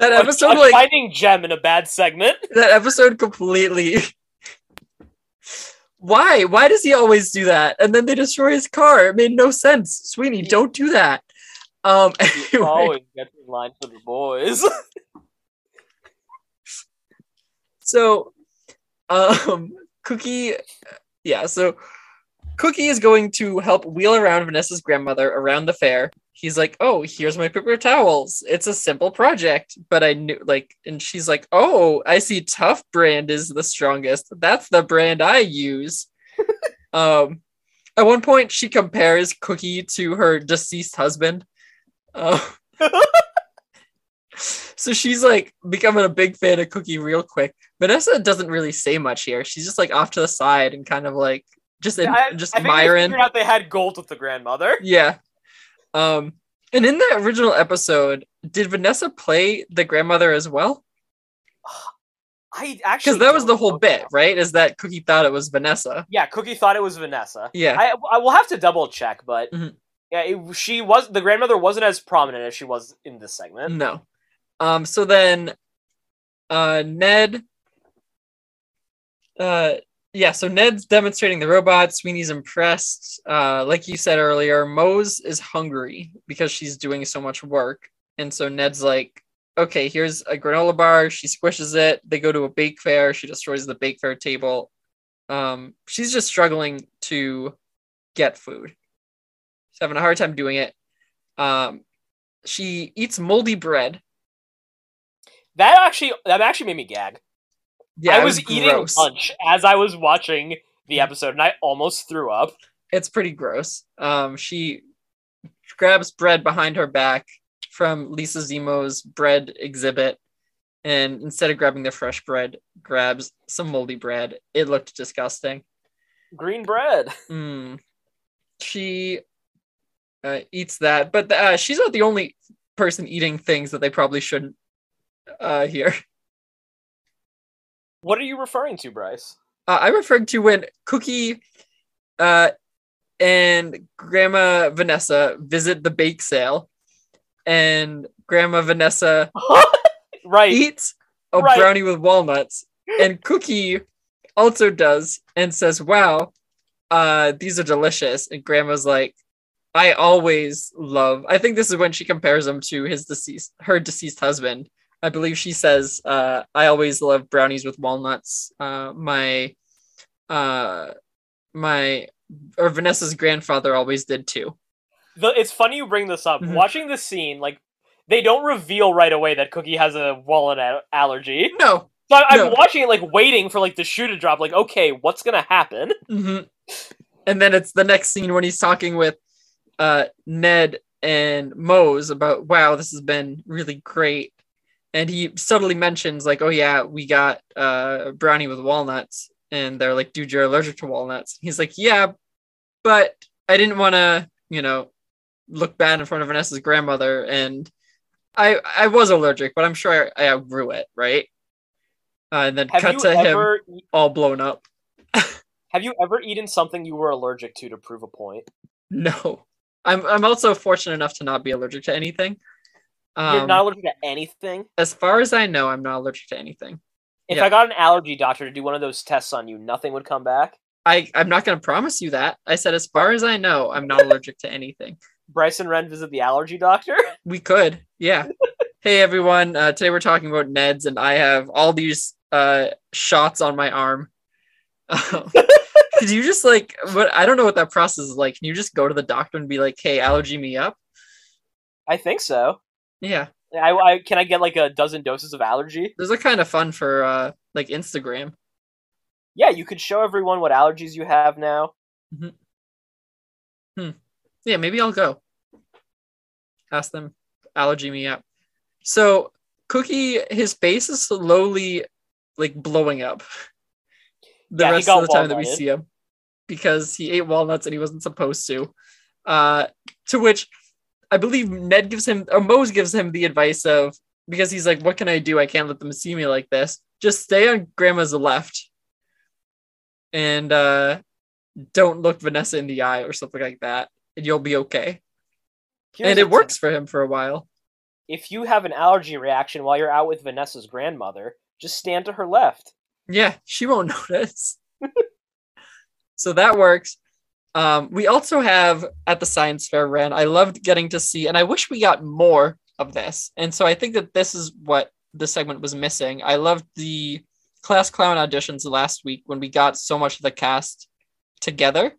That episode, a like- finding gem in a bad segment. that episode completely. Why? Why does he always do that? And then they destroy his car. It made no sense. Sweeney, don't do that. Um, He anyway. always gets in line for the boys. So, um, Cookie, yeah. So, Cookie is going to help wheel around Vanessa's grandmother around the fair. He's like, "Oh, here's my paper towels. It's a simple project, but I knew like." And she's like, "Oh, I see. Tough brand is the strongest. That's the brand I use." um, at one point, she compares Cookie to her deceased husband. Uh, so she's like becoming a big fan of Cookie real quick. Vanessa doesn't really say much here. She's just like off to the side and kind of like just I, just I think they admiring. figured out they had gold with the grandmother. Yeah. Um, and in the original episode, did Vanessa play the grandmother as well? I actually Because that was the whole bit, now. right? Is that Cookie thought it was Vanessa? Yeah, Cookie thought it was Vanessa. Yeah. I I will have to double check, but Mhm. yeah, it, she was the grandmother wasn't as prominent as she was in this segment. No. Um, so then uh Ned uh yeah, so Ned's demonstrating the robot, Sweeney's impressed. Uh like you said earlier, Moze is hungry because she's doing so much work. And so Ned's like, okay, here's a granola bar. She squishes it. They go to a bake fair. She destroys the bake fair table. Um, she's just struggling to get food. She's having a hard time doing it. Um, she eats moldy bread. That actually that actually made me gag. Yeah, I it was, eating gross. lunch as I was watching the episode, and I almost threw up. It's pretty gross. Um, she grabs bread behind her back from Lisa Zemo's bread exhibit, and instead of grabbing the fresh bread, grabs some moldy bread. It looked disgusting. Green bread. Mm. She uh, eats that, but uh, she's not the only person eating things that they probably shouldn't uh, hear. What are you referring to, Bryce? Uh, I referred to when Cookie uh, and Grandma Vanessa visit the bake sale, and Grandma Vanessa right. eats a Right. brownie with walnuts, and Cookie also does and says, "Wow, uh, these are delicious." And Grandma's like, "I always love." I think this is when she compares him to his deceased, her deceased husband. I believe she says, uh, "I always love brownies with walnuts." Uh, my, uh, my, or Vanessa's grandfather always did too. The, it's funny you bring this up. Mhm. Watching this scene, like they don't reveal right away that Cookie has a walnut a- allergy. No. So I- I'm No. watching it, like waiting for like the shoe to drop. Like, okay, what's gonna happen? hmm And then it's the next scene when he's talking with uh, Ned and Moze about, wow, this has been really great. And he subtly mentions, like, oh, yeah, we got uh, brownie with walnuts. And they're like, dude, you're allergic to walnuts. He's like, yeah, but I didn't want to, you know, look bad in front of Vanessa's grandmother. And I I was allergic, but I'm sure I, I outgrew it, right? Uh, and then Have cut to him all blown up. have you ever eaten something you were allergic to to prove a point? No, I'm I'm also fortunate enough to not be allergic to anything. Um, You're not allergic to anything. as far as I know, I'm not allergic to anything. If yeah. I got an allergy doctor to do one of those tests on you, nothing would come back. I I'm not going to promise you that. I said as far as I know, I'm not allergic to anything. Bryson Wren visit the allergy doctor. We could, yeah. hey everyone, uh, today we're talking about Neds, and I have all these uh, shots on my arm. Could you just like what? I don't know what that process is like. Can you just go to the doctor and be like, "Hey, allergy me up"? I think so. Yeah, I, I can I get like a dozen doses of allergy? those are kind of fun for uh, like Instagram. Yeah, you could show everyone what allergies you have now. Hmm. Yeah, maybe I'll go. Ask them, allergy me up. So Cookie, his face is slowly like blowing up. The Yeah, rest of the time that we see him, because he ate walnuts and he wasn't supposed to. Uh, to which I believe Ned gives him or Moze gives him the advice of because he's like, "What can I do? I can't let them see me like this. Just stay on Grandma's left, and uh, don't look Vanessa in the eye or something like that, and you'll be okay." Here's and it tip. works for him for a while. If you have an allergy reaction while you're out with Vanessa's grandmother, just stand to her left. Yeah, she won't notice. so that works. Um, we also have at the science fair, Ren. I loved getting to see, and I wish we got more of this. And so I think that this is what the segment was missing. I loved the class clown auditions last week when we got so much of the cast together.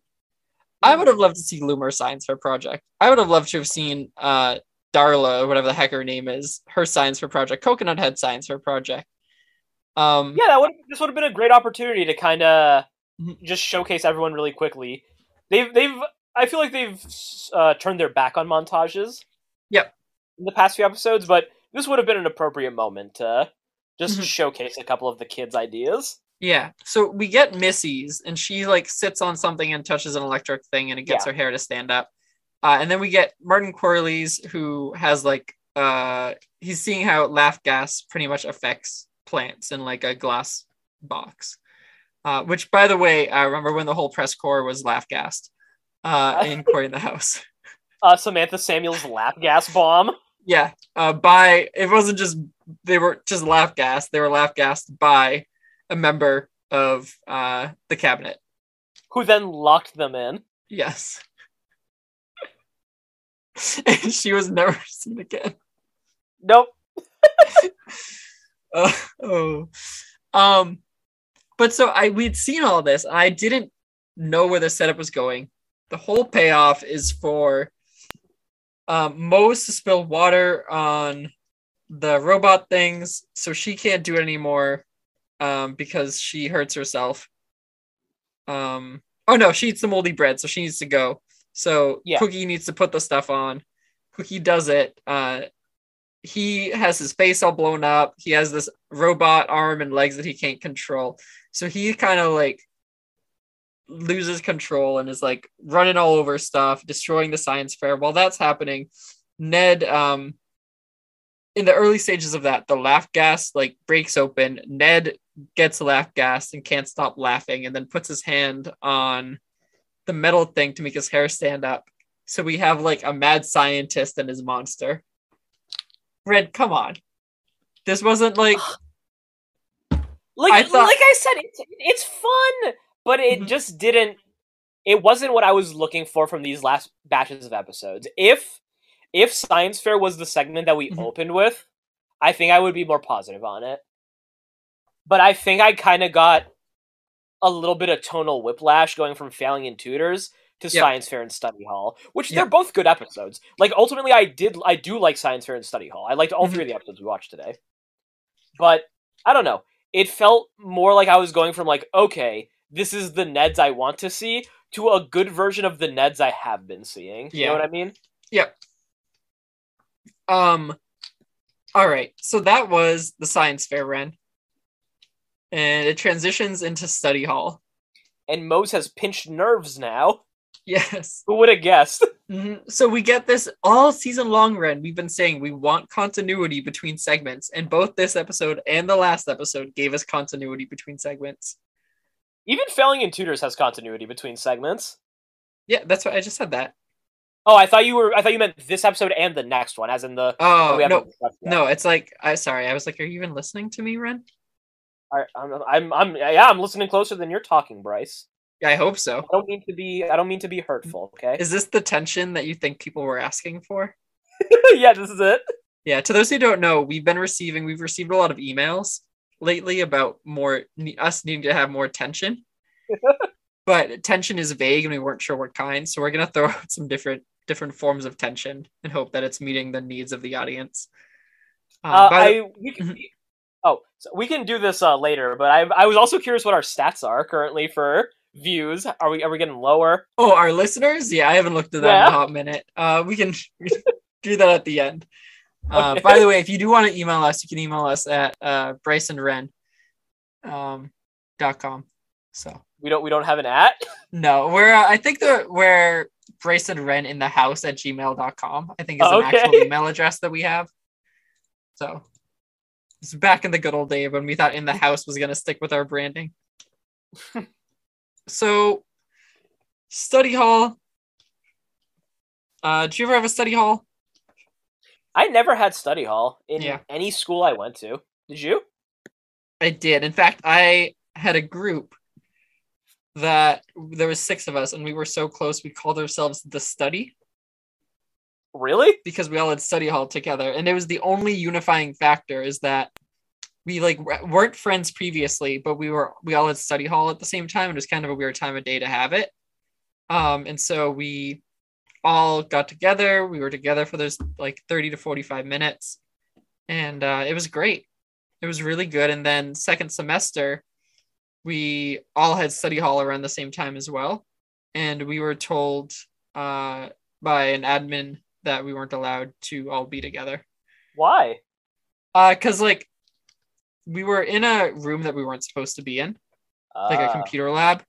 I would have loved to see Loomer science fair project. I would have loved to have seen uh, Darla, or whatever the heck her name is, her science fair project, Coconut Head science fair project. Um, Yeah, that would this would have been a great opportunity to kind of Mhm. just showcase everyone really quickly. They've they've I feel like they've uh, turned their back on montages. Yep. In the past few episodes, but this would have been an appropriate moment to just Mhm. showcase a couple of the kids' ideas. Yeah. So we get Missy's, and she like sits on something and touches an electric thing, and it gets Yeah. her hair to stand up. Uh, and then we get Martin Qwerly's, who has like uh, he's seeing how laugh gas pretty much affects plants in like a glass box. Uh, which, by the way, I remember when the whole press corps was laugh gassed uh, in Cory in the House. Uh, Samantha Samuel's lap gas bomb. Yeah. Uh, by it wasn't just they were just laugh gassed; they were laugh gassed by a member of uh, the cabinet. Who then locked them in? Yes. and she was never seen again. Nope. Uh, oh. Um but so I we'd seen all this I didn't know where the setup was going. The whole payoff is for um Moze to spill water on the robot things so she can't do it anymore um because she hurts herself. Um oh no, she eats the moldy bread, so she needs to go. So Yeah. Cookie needs to put the stuff on. Cookie does it. Uh he has his face all blown up. He has this robot arm and legs that he can't control. So he kind of like loses control and is like running all over stuff, destroying the science fair. While that's happening, Ned um in the early stages of that, the laugh gas like breaks open. Ned gets laugh gas and can't stop laughing, and then puts his hand on the metal thing to make his hair stand up. So we have like a mad scientist and his monster. Red, come on. This wasn't like like I thought- like I said, it's it's fun, but it Mhm. just didn't. It wasn't what I was looking for from these last batches of episodes. If if Science Fair was the segment that we Mhm. opened with, I think I would be more positive on it. But I think I kind of got a little bit of tonal whiplash going from failing in tutors to Yeah. Science Fair and Study Hall, which Yeah. they're both good episodes. Like ultimately, I did I do like Science Fair and Study Hall. I liked all Mhm. three of the episodes we watched today. But I don't know. It felt more like I was going from like, okay, this is the Neds I want to see to a good version of the Neds I have been seeing. You Yeah. know what I mean? Yep. Um, all right. So that was the science fair, Ren, and it transitions into study hall. And Moze has pinched nerves now. Yes. Who would have guessed? Mhm. So we get this all season long, Ren. We've been saying we want continuity between segments, and both this episode and the last episode gave us continuity between segments. Even failing in tutors has continuity between segments. Yeah, that's what I just said. That. Oh, I thought you were. I thought you meant this episode and the next one, as in the. Oh no, no. It's like I sorry. I was like, are you even listening to me, Ren? I, I'm, I'm, I'm, yeah, I'm listening closer than you're talking, Bryce. I hope so. I don't mean to be. I don't mean to be hurtful. Okay. Is this the tension that you think people were asking for? yeah, this is it. Yeah, to those who don't know, we've been receiving we've received a lot of emails lately about more us needing to have more tension. but tension is vague and we weren't sure what kind, so we're going to throw out some different different forms of tension and hope that it's meeting the needs of the audience. Uh, Uh, the- I we can, oh, so we can do this uh, later, but I I was also curious what our stats are currently for views. Are we are we getting lower? oh, our listeners? Yeah, I haven't looked at that in a hot minute. Uh, we can do that at the end. Uh, Okay. By the way, if you do want to email us, you can email us at uh, Bryson um, dot com. So We don't we don't have an at. No, we're uh, I think the we're Bryson Wren in the house at gmail.com. I think is an Okay. actual email address that we have. So it's back in the good old day when we thought in the house was gonna stick with our branding. so study hall. Uh did you ever have a study hall? I never had study hall in Yeah. any school I went to. Did you? I did. In fact, I had a group that there was six of us and we were so close we called ourselves the study. Really? because we all had study hall together and it was the only unifying factor is that we like weren't friends previously but we were we all had study hall at the same time and it was kind of a weird time of day to have it um and so we all got together we were together for those like 30 to 45 minutes and uh, it was great it was really good and then second semester we all had study hall around the same time as well and we were told uh, by an admin that we weren't allowed to all be together. Why? Uh, cause like we were in a room that we weren't supposed to be in, like a Ah, computer lab.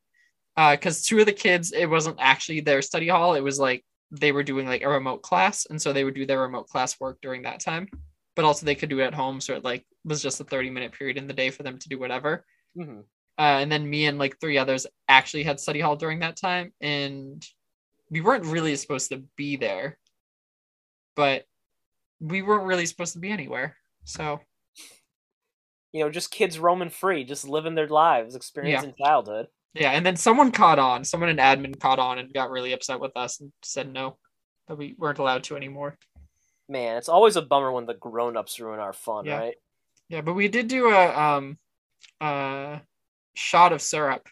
Uh, cause two of the kids, it wasn't actually their study hall. It was like they were doing like a remote class, and so they would do their remote class work during that time. But also they could do it at home, so it like was just a thirty minute period in the day for them to do whatever. mhm. Uh, and then me and like three others actually had study hall during that time, and we weren't really supposed to be there, but we weren't really supposed to be anywhere. So You know, just kids roaming free, just living their lives, experiencing childhood. yeah, and then someone caught on. Someone in admin caught on and got really upset with us and said no, that we weren't allowed to anymore. Man, it's always a bummer when the grown-ups ruin our fun, Yeah. right? Yeah, but we did do a um uh shot of syrup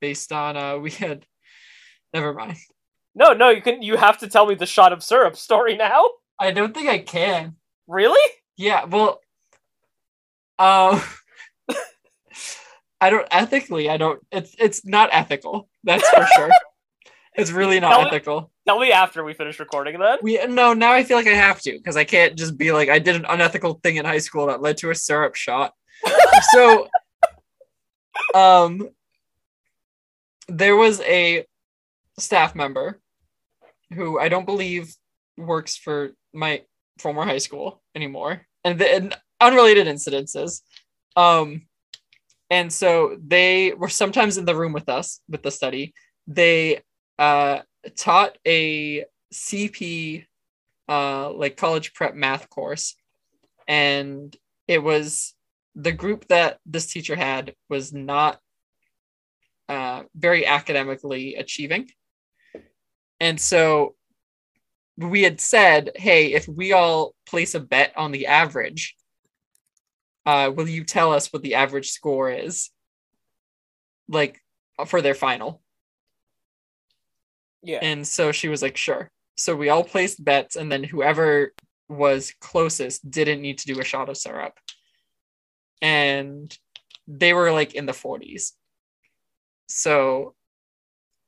based on uh we had never mind. No, no, you can. You have to tell me the shot of syrup story now. I don't think I can. Really? Yeah, well, um, I don't ethically. I don't. It's it's not ethical. That's for sure. It's really Tell not me- ethical. Tell me after we finish recording, then. We no. Now I feel like I have to because I can't just be like I did an unethical thing in high school that led to a syrup shot. so, um, there was a staff member who I don't believe works for my former high school anymore, and, the, and unrelated incidences. Um, and so they were sometimes in the room with us with the study. They uh, taught a CP, uh, like college prep math course, and it was the group that this teacher had was not uh, very academically achieving. And so we had said, hey, if we all place a bet on the average, uh, will you tell us what the average score is? Like for their final. Yeah. And so she was like, sure. So we all placed bets, and then whoever was closest didn't need to do a shot of syrup. And they were like in the 40s. So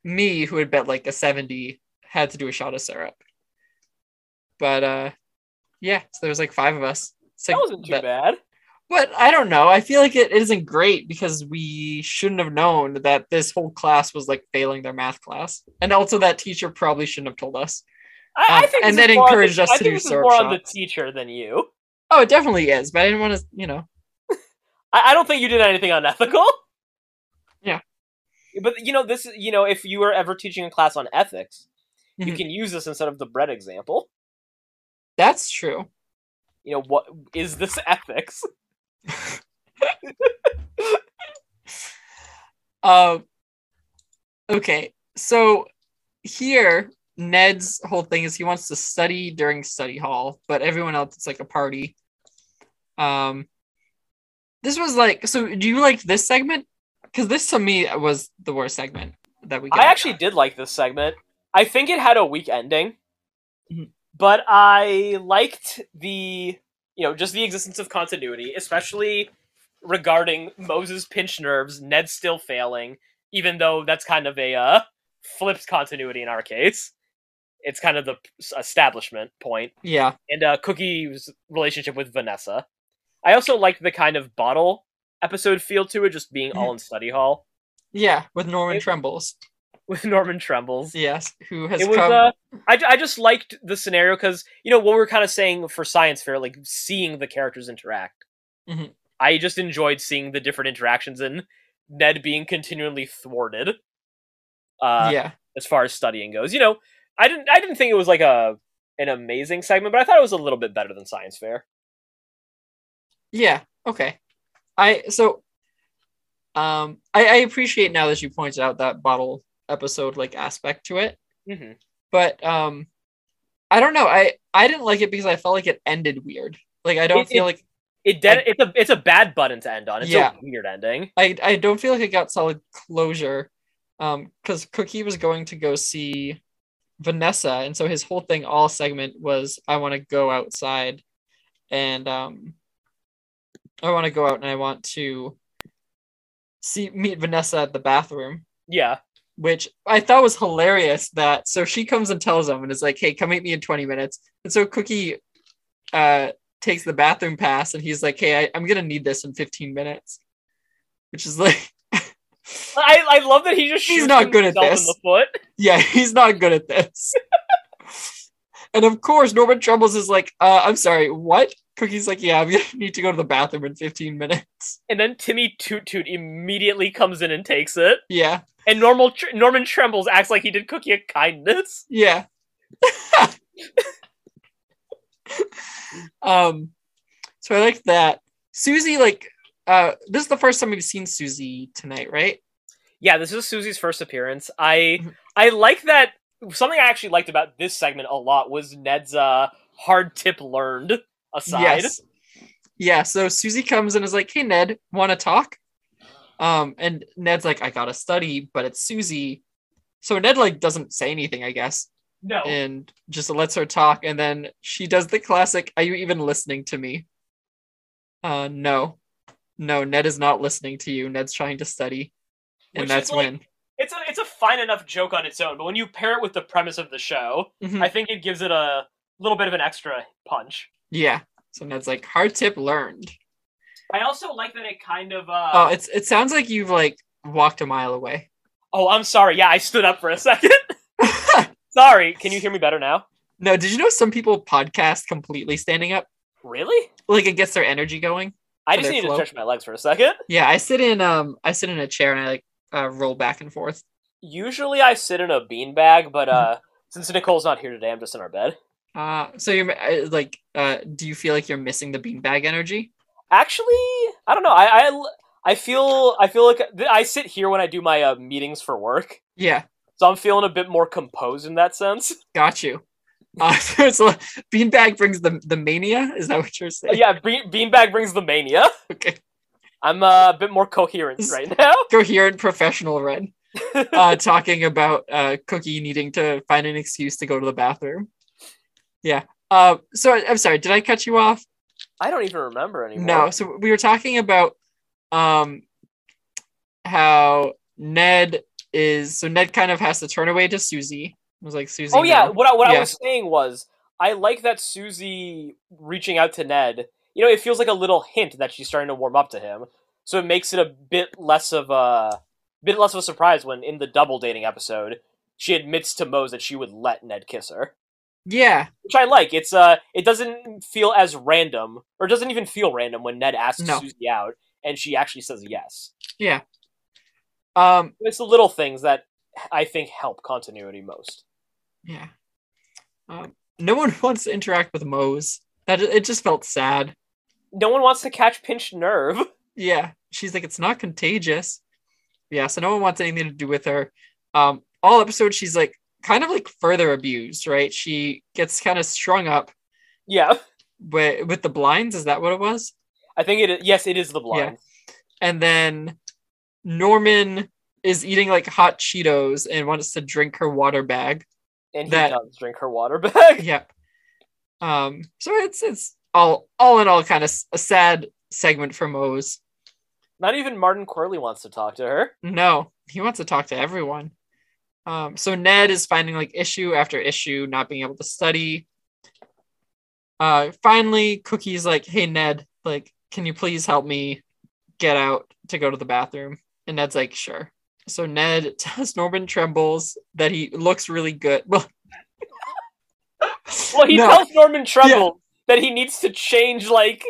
me, who had bet like a 70, had to do a shot of syrup. But uh yeah, so there was like five of us. It's that wasn't too that- bad. But I don't know. I feel like it isn't great because we shouldn't have known that this whole class was like failing their math class. And also that teacher probably shouldn't have told us. I, I Um, think and then on the- encouraged us I to do this is more on the teacher than you. Oh, it definitely is, but I didn't want to, you know. I, I don't think you did anything unethical. Yeah. But you know, this you know, if you were ever teaching a class on ethics, you Mhm. can use this instead of the bread example. That's true. You know, what is this ethics? Uh, okay, so here Ned's whole thing is he wants to study during study hall, but everyone else it's like a party. Um, this was like so. Do you like this segment? Because this to me was the worst segment that we. Got. I actually did like this segment. I think it had a weak ending, Mhm. but I liked the you know just the existence of continuity, especially regarding Moze's pinch nerves, Ned still failing, even though that's kind of a uh, flipped continuity in our case. It's kind of the establishment point, yeah, and uh, Cookie's relationship with Vanessa. I also liked the kind of bottle episode feel to it, just being all in study hall yeah, with Norman It- Trembles. With Norman Trembles. Yes, who has it was come. uh I, I just liked the scenario because you know what we are kind of saying for science fair like seeing the characters interact Mhm. i just enjoyed seeing the different interactions and ned being continually thwarted uh yeah, as far as studying goes you know i didn't i didn't think it was like a an amazing segment but i thought it was a little bit better than science fair Yeah. Okay. I so um I, I appreciate now that you pointed out that bottle episode like aspect to it. mm-hmm. But um I don't know. I I didn't like it because I felt like it ended weird. Like I don't It- feel it- like it did it's a it's a bad button to end on it's Yeah. a weird ending I I don't feel like it got solid closure. Um cuz Cookie was going to go see Vanessa and so his whole thing all segment was I want to go outside and um I want to go out and I want to see meet Vanessa at the bathroom, yeah which I thought was hilarious that so she comes and tells him and is like, "Hey, come meet me in 20 minutes." And so Cookie uh takes the bathroom pass and he's like, "Hey, I, I'm going to need this in 15 minutes." Which is like I, I love that he just He's not good at this. foot yeah, he's not good at this. and of course, Norman Trumbles is like, uh, I'm sorry, what? Cookie's like, yeah, I'm gonna need to go to the bathroom in 15 minutes. and then Timmy Toot Toot immediately comes in and takes it. Yeah, And normal Tr- Norman Trembles acts like he did Cookie a kindness. yeah. um, so I like that. Suzie, like, uh, this is the first time we've seen Suzie tonight, right? Yeah, this is Suzie's first appearance. I Mhm. I like that. Something I actually liked about this segment a lot was Ned's uh, hard tip learned aside. Yes. Yeah, so Suzie comes and is like, "Hey Ned, want to talk?" Um, and Ned's like, "I gotta study," but it's Suzie, so Ned like doesn't say anything, I guess, No, and just lets her talk. And then she does the classic, "Are you even listening to me?" Uh, no, no, Ned is not listening to you. Ned's trying to study, and Which that's like, when. it's a it's a fine enough joke on its own, but when you pair it with the premise of the show, Mhm. I think it gives it a little bit of an extra punch. Yeah. So Ned's like, "Hard tip learned." I also like that it kind of. Uh, Oh, it's it sounds like you've like walked a mile away. oh, I'm sorry. Yeah, I stood up for a second. sorry. Can you hear me better now? No, did you know some people podcast completely standing up? Really? Like it gets their energy going. I just need flow? to stretch my legs for a second. Yeah, I sit in um I sit in a chair and I like uh, roll back and forth. Usually I sit in a beanbag, but Mm-hmm. uh, since Nicole's not here today, I'm just in our bed. Uh so you're uh, like uh do you feel like you're missing the beanbag energy? Actually, I don't know. I I, I feel I feel like I sit here when I do my uh, meetings for work, Yeah, so I'm feeling a bit more composed in that sense. got you. Uh, so beanbag brings the the mania. Is that what you're saying? yeah, bean, beanbag brings the mania. Okay. I'm uh, a bit more coherent right now. Coherent professional Ren. Uh, talking about uh Cookie needing to find an excuse to go to the bathroom. Yeah. Uh, so I'm sorry. Did I cut you off? I don't even remember anymore. No, so we were talking about um how Ned is so Ned kind of has to turn away to Suzie. It was like Suzie. Oh yeah, no. what I, what I was saying was I like that Suzie reaching out to Ned. You know, it feels like a little hint that she's starting to warm up to him, so it makes it a bit less of a bit less of a surprise when in the double dating episode she admits to Moze that she would let Ned kiss her, Yeah. which I like. It's uh, it doesn't feel as random, or doesn't even feel random when Ned asks No. Suzie out and she actually says yes. Yeah. Um It's the little things that I think help continuity most. yeah. Um no one wants to interact with Moze. That it just felt sad. No one wants to catch pinched nerve. Yeah. She's like, it's not contagious. Yeah, so no one wants anything to do with her. Um, all episode she's like kind of like further abused, right? She gets kind of strung up Yeah. with with the blinds, is that what it was? I think it. Is, yes, it is the blind. And then Norman is eating like hot Cheetos and wants to drink her water bag. and he That- does drink her water bag. Yep. Um, so it's it's all all in all kind of a sad segment for Moze. Not even Martin Qwerly wants to talk to her. No, he wants to talk to everyone. Um, so Ned is finding like issue after issue, not being able to study. Uh, finally, Cookie's like, "Hey Ned, like, can you please help me get out to go to the bathroom?" And Ned's like, "Sure." So Ned tells Norman Trembles that he looks really good. Well, Well, he No. tells Norman Tremble that he needs to change. Like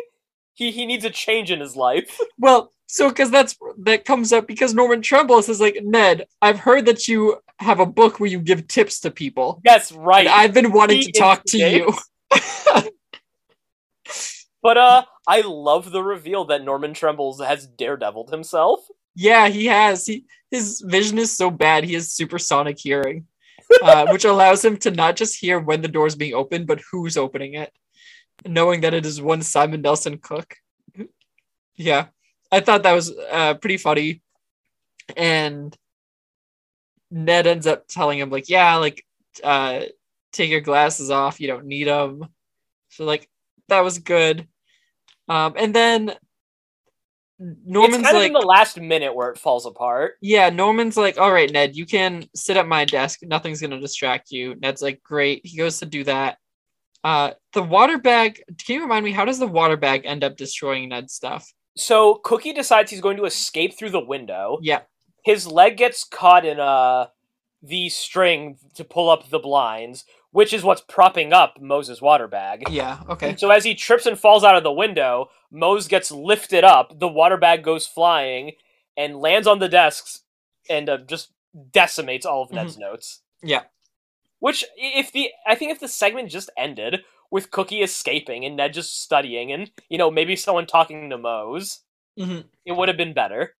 he he needs a change in his life. Well, so because that's that comes up because Norman Trembles is like Ned. I've heard that you have a book where you give tips to people. Yes, right. And I've been wanting He to talk to you. But uh, I love the reveal that Norman Trembles has daredeviled himself. yeah, he has. He his vision is so bad. He has supersonic hearing, uh, which allows him to not just hear when the door is being opened, but who's opening it, knowing that it is one Simon Nelson Cook. Yeah, I thought that was uh, pretty funny, and Ned ends up telling him like, "Yeah, like, uh, take your glasses off. You don't need them." So like, that was good. Um, and then Norman's it's kind like, of in the last minute where it falls apart. yeah, Norman's like, all right, Ned, you can sit at my desk. Nothing's gonna distract you. Ned's like, great. He goes to do that. Uh, the water bag. Can you remind me how does the water bag end up destroying Ned's stuff? So Cookie decides he's going to escape through the window. Yeah, his leg gets caught in uh the string to pull up the blinds, which is what's propping up Moze's water bag. yeah, okay, And so as he trips and falls out of the window, Moze gets lifted up, the water bag goes flying and lands on the desks and uh, just decimates all of Ned's notes. yeah, Which if the I think if the segment just ended with Cookie escaping and Ned just studying and you know maybe someone talking to Moze, Mhm. it would have been better.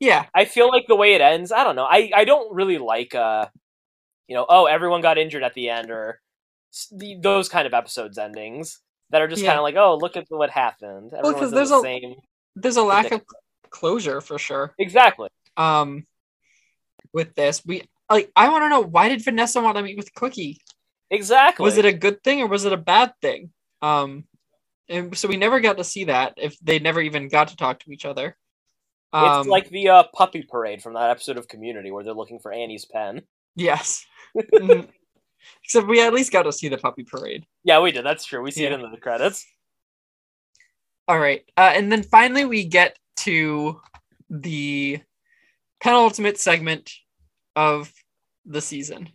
Yeah, I feel like the way it ends, I don't know. I, I don't really like uh you know, oh everyone got injured at the end or the, those kind of episodes endings that are just Yeah. kind of like, oh, look at what happened. Everyone's there's the a- There's a lack of closure for sure. Exactly. Um, with this, we like. I want to know why did Vanessa want to meet with Cookie? Exactly. Was it a good thing or was it a bad thing? Um, and so we never got to see that if they never even got to talk to each other. Um, it's like the uh, puppy parade from that episode of Community where they're looking for Annie's pen. yes, Mhm. except we at least got to see the puppy parade. Yeah, we did. That's true. We see Yeah. it in the credits. All right, uh, and then finally we get to the penultimate segment of the season.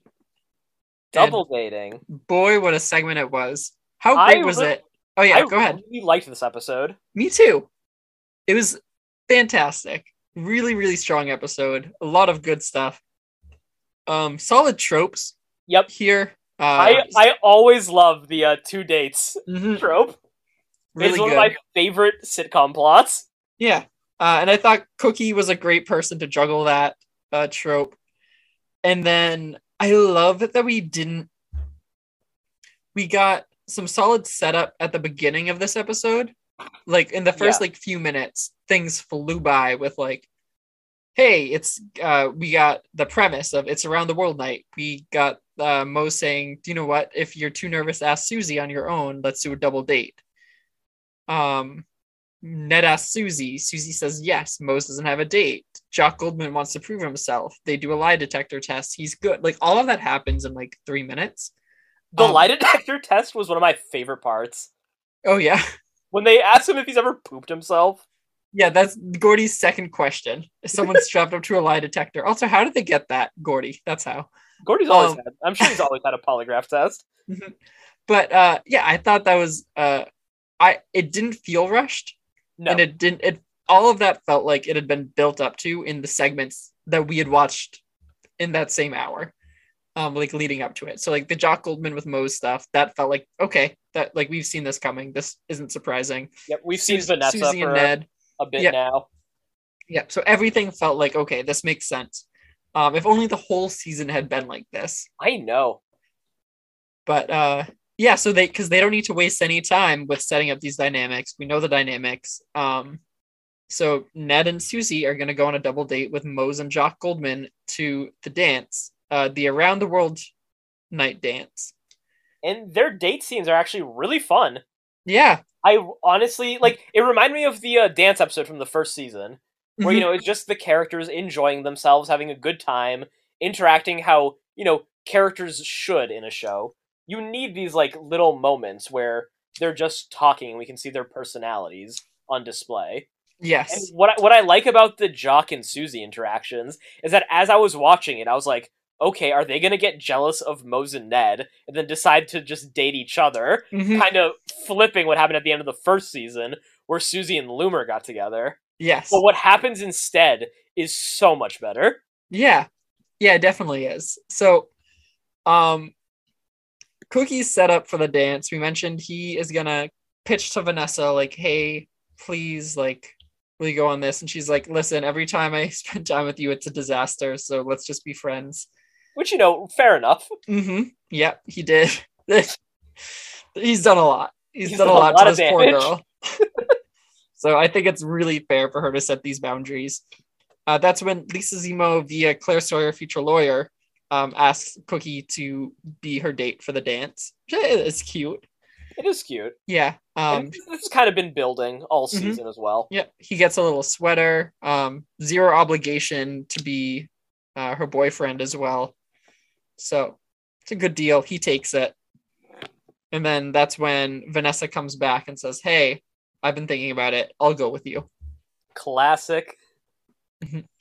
Double dating. Boy, what a segment it was. How I great was re- it? Oh yeah, I go ahead. really liked this episode. Me too. It was fantastic. Really, really strong episode. A lot of good stuff. Um, solid tropes Yep. here. Uh, I I always love the uh, two dates mhm, trope. really it's one good. of my favorite sitcom plots. Yeah. Uh, and I thought Cookie was a great person to juggle that uh, trope. And then I love that we didn't. We got some solid setup at the beginning of this episode. Like in the first Yeah. like few minutes, things flew by with like, hey, it's uh we got the premise of it's around the world night. We got uh Mo saying, Do you know what? If you're too nervous, ask Suzie on your own. Let's do a double date. Um Ned asks Suzie. Suzie says yes. Moze doesn't have a date. Jock Goldman wants to prove himself. They do a lie detector test. He's good. Like all of that happens in like three minutes. The Um, lie detector test was one of my favorite parts. Oh yeah, When they asked him if he's ever pooped himself. Yeah. That's Gordy's second question. Is someone strapped up to a lie detector? Also, how did they get that, Gordy? That's how. Gordy's always Um, had. I'm sure he's always had a polygraph test. But uh, yeah, I thought that was uh, I. It didn't feel rushed. No, and it didn't it all of that felt like it had been built up to in the segments that we had watched in that same hour um like leading up to it so like the jock goldman with moe's stuff that felt like okay that like we've seen this coming this isn't surprising yep, we've seen Sus- Vanessa suzie for and ned a bit Yeah. now. yeah so everything felt like okay this makes sense um if only the whole season had been like this I know. but uh yeah so they because they don't need to waste any time with setting up these dynamics we know the dynamics um so ned and suzie are going to go on a double date with moze and jock goldman to the dance uh the around the world night dance And their date scenes are actually really fun. yeah I honestly like it reminded me of the uh, dance episode from the first season where you Mhm. know it's just the characters enjoying themselves, having a good time, interacting how, you know, characters should in a show. You need these like little moments where they're just talking and we can see their personalities on display. And yes what I, what I like about the Jock and Suzie interactions is that as I was watching it, I was like, okay, are they gonna get jealous of Moze and Ned and then decide to just date each other? Mhm. Kind of flipping what happened at the end of the first season, where Suzie and Loomer got together. yes But what happens instead is so much better. Yeah. Yeah, it definitely is. So um Cookie's set up for the dance. We mentioned he is gonna pitch to Vanessa, like, hey, please, like, will you go on this? And she's like, listen, every time I spend time with you, it's a disaster. So let's just be friends. Which, you know, fair enough. Mm-hmm. Yep, he did. He's done a lot. He's, He's done, done a lot, lot to this poor girl. so I think it's really fair for her to set these boundaries. Uh, that's when Lisa Zemo, via Claire Sawyer, future lawyer, um, asks Cookie to be her date for the dance. It's cute. It is cute. Yeah. Um, has kind of been building all Mhm. season as well. yeah. He gets a little sweater. Um, zero obligation to be uh, her boyfriend as well. So it's a good deal. He takes it. And then that's when Vanessa comes back and says, Hey, I've been thinking about it. I'll go with you. Classic.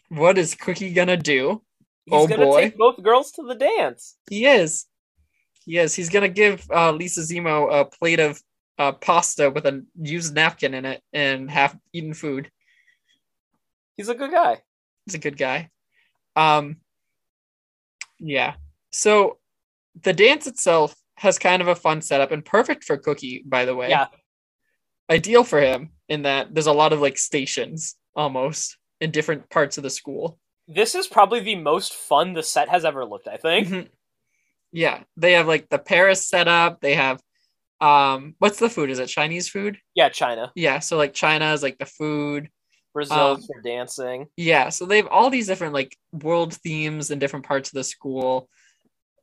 What is Cookie gonna do? He's Oh, gonna boy. take both girls to the dance. He is. He is. He's gonna give uh, Lisa Zemo a plate of uh, pasta with a used napkin in it and half eaten food. He's a good guy. He's a good guy. Um, yeah. So the dance itself has kind of a fun setup and perfect for Cookie, by the way. Yeah. Ideal for him in that there's a lot of like stations almost in different parts of the school. This is probably the most fun the set has ever looked, I think. Mhm. Yeah, they have like the Paris setup. They have, um, what's the food? Is it Chinese food? Yeah, China. Yeah, so like China is like the food. Brazil Um, for dancing. Yeah, so they have all these different like world themes in different parts of the school.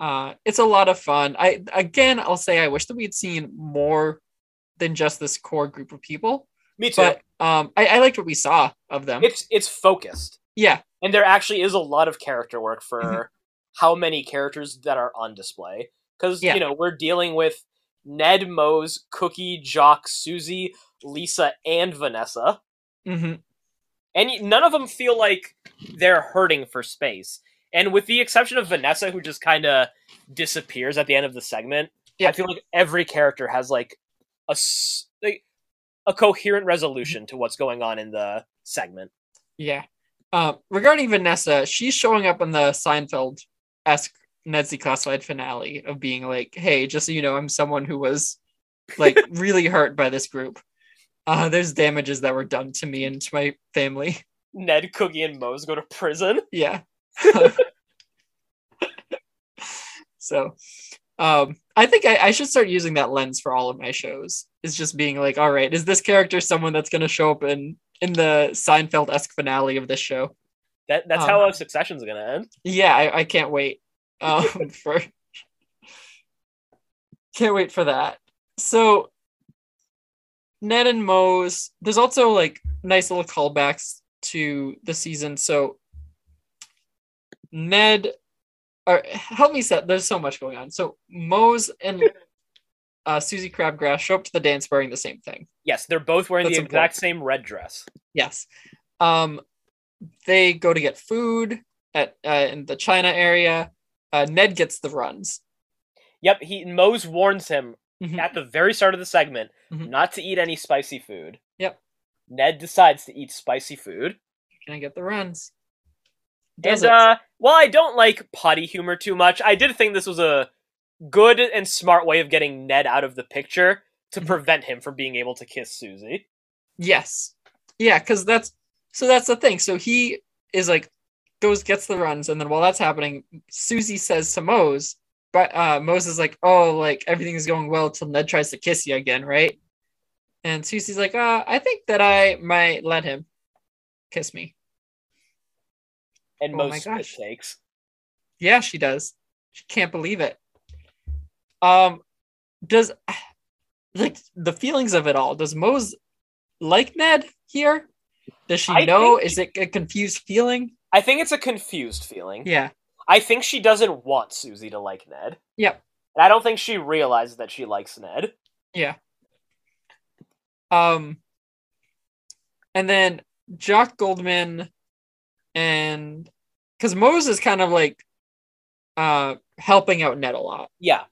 Uh, it's a lot of fun. I again, I'll say I wish that we'd seen more than just this core group of people, Me too. but um, I, I liked what we saw of them. it's it's focused. yeah, And there actually is a lot of character work for Mhm. how many characters that are on display. Because, Yeah. you know, we're dealing with Ned, Moze, Cookie, Jock, Suzie, Lisa, and Vanessa. hmm And none of them feel like they're hurting for space. And with the exception of Vanessa, who just kind of disappears at the end of the segment, Yeah. I feel like every character has like a like, a coherent resolution to what's going on in the segment. Yeah. Uh, regarding Vanessa, she's showing up in the Seinfeld esque Ned's Classified finale of being like, hey, just so you know, I'm someone who was like really hurt by this group. Uh, there's damages that were done to me and to my family. Ned, Cookie, and Moze go to prison. Yeah. so um I think I, I should start using that lens for all of my shows. Is just being like, all right, is this character someone that's gonna show up in in the Seinfeld esque finale of this show? That that's Um, how Succession's gonna end. Yeah, I, I can't wait. Um for can't wait for that. So Ned and Moze. there's also like nice little callbacks to the season. So Ned or help me set there's so much going on. So Moze and uh, Suzie Crabgrass show up to the dance wearing the same thing. Yes, they're both wearing That's the exact important. same red dress. Yes. Um, they go to get food at uh, in the China area. Uh, Ned gets the runs. Yep, he Moze warns him Mhm. at the very start of the segment Mhm. not to eat any spicy food. Yep. Ned decides to eat spicy food. Can I get the runs? Does and uh while I don't like potty humor too much, I did think this was a good and smart way of getting Ned out of the picture to Mhm. prevent him from being able to kiss Suzie. Yes. Yeah, because that's so that's the thing. So he is like goes gets the runs, and then while that's happening, Suzie says to Moze, but uh Moze is like, oh, like everything's going well till Ned tries to kiss you again, right? And Suzie's like, uh, I think that I might let him kiss me. And Oh spit gosh. Yeah, she does. She can't believe it. Um, does like the feelings of it all? Does Moze like Ned here? Does she I know? Is it a confused feeling? I think it's a confused feeling. Yeah. I think she doesn't want Suzie to like Ned. Yep. And I don't think she realizes that she likes Ned. Yeah. Um, and then Jock Goldman and because Moze is kind of like uh helping out Ned a lot. Yeah.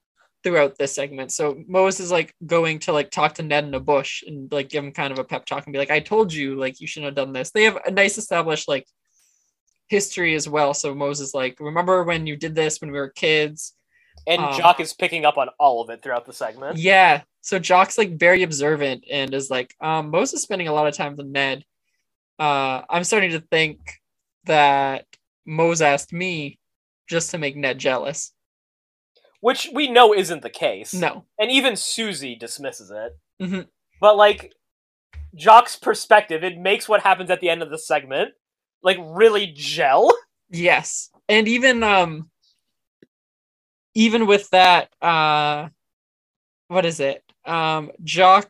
throughout this segment. So Moze is like going to like talk to Ned in a bush and like give him kind of a pep talk and be like, I told you, like you shouldn't have done this. They have a nice established like history as well. So Moze is like, remember when you did this when we were kids? And Um, Jock is picking up on all of it throughout the segment. Yeah. So Jock's like very observant and is like, um, Moze is spending a lot of time with Ned. Uh, I'm starting to think that Moze asked me just to make Ned jealous. Which we know isn't the case. No. And even Suzie dismisses it. Mhm. But like Jock's perspective, it makes what happens at the end of the segment like really gel. Yes. And even um even with that uh what is it? Um Jock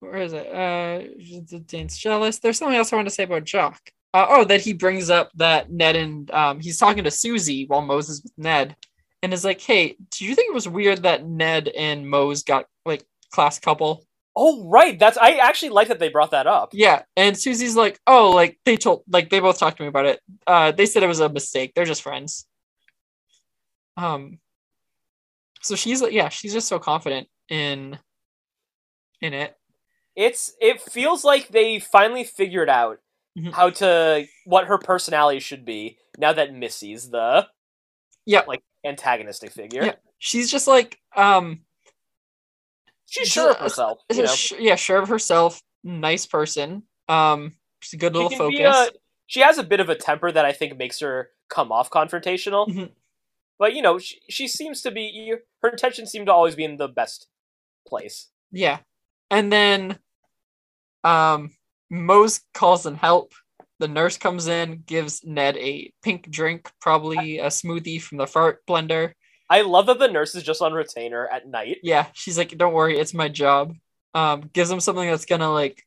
where is it? Uh the dance jealous. There's something else I want to say about Jock. Uh, oh, that he brings up that Ned and um he's talking to Suzie while Moze's with Ned and is like, "Hey, do you think it was weird that Ned and Moze got like class couple?" Oh right, that's I actually like that they brought that up. Yeah, and Suzie's like, "Oh, like they told, like they both talked to me about it. Uh, they said it was a mistake. They're just friends." Um, so she's like, yeah, she's just so confident in, in it. It's it feels like they finally figured out Mhm. how to what her personality should be now that Missy's the Yeah. like antagonistic figure. Yeah. She's just like, um, She's sure of herself. You know. sh- yeah, sure of herself, nice person. Um, she's a good little she focus. a- she has a bit of a temper that I think makes her come off confrontational. Mhm. But you know, she, she seems to be her intentions seem to always be in the best place. Yeah. And then um Moze calls in help. The nurse comes in, gives Ned a pink drink, probably a smoothie from the fart blender. I love that the nurse is just on retainer at night. Yeah, she's like, "Don't worry, it's my job." Um gives him something that's to like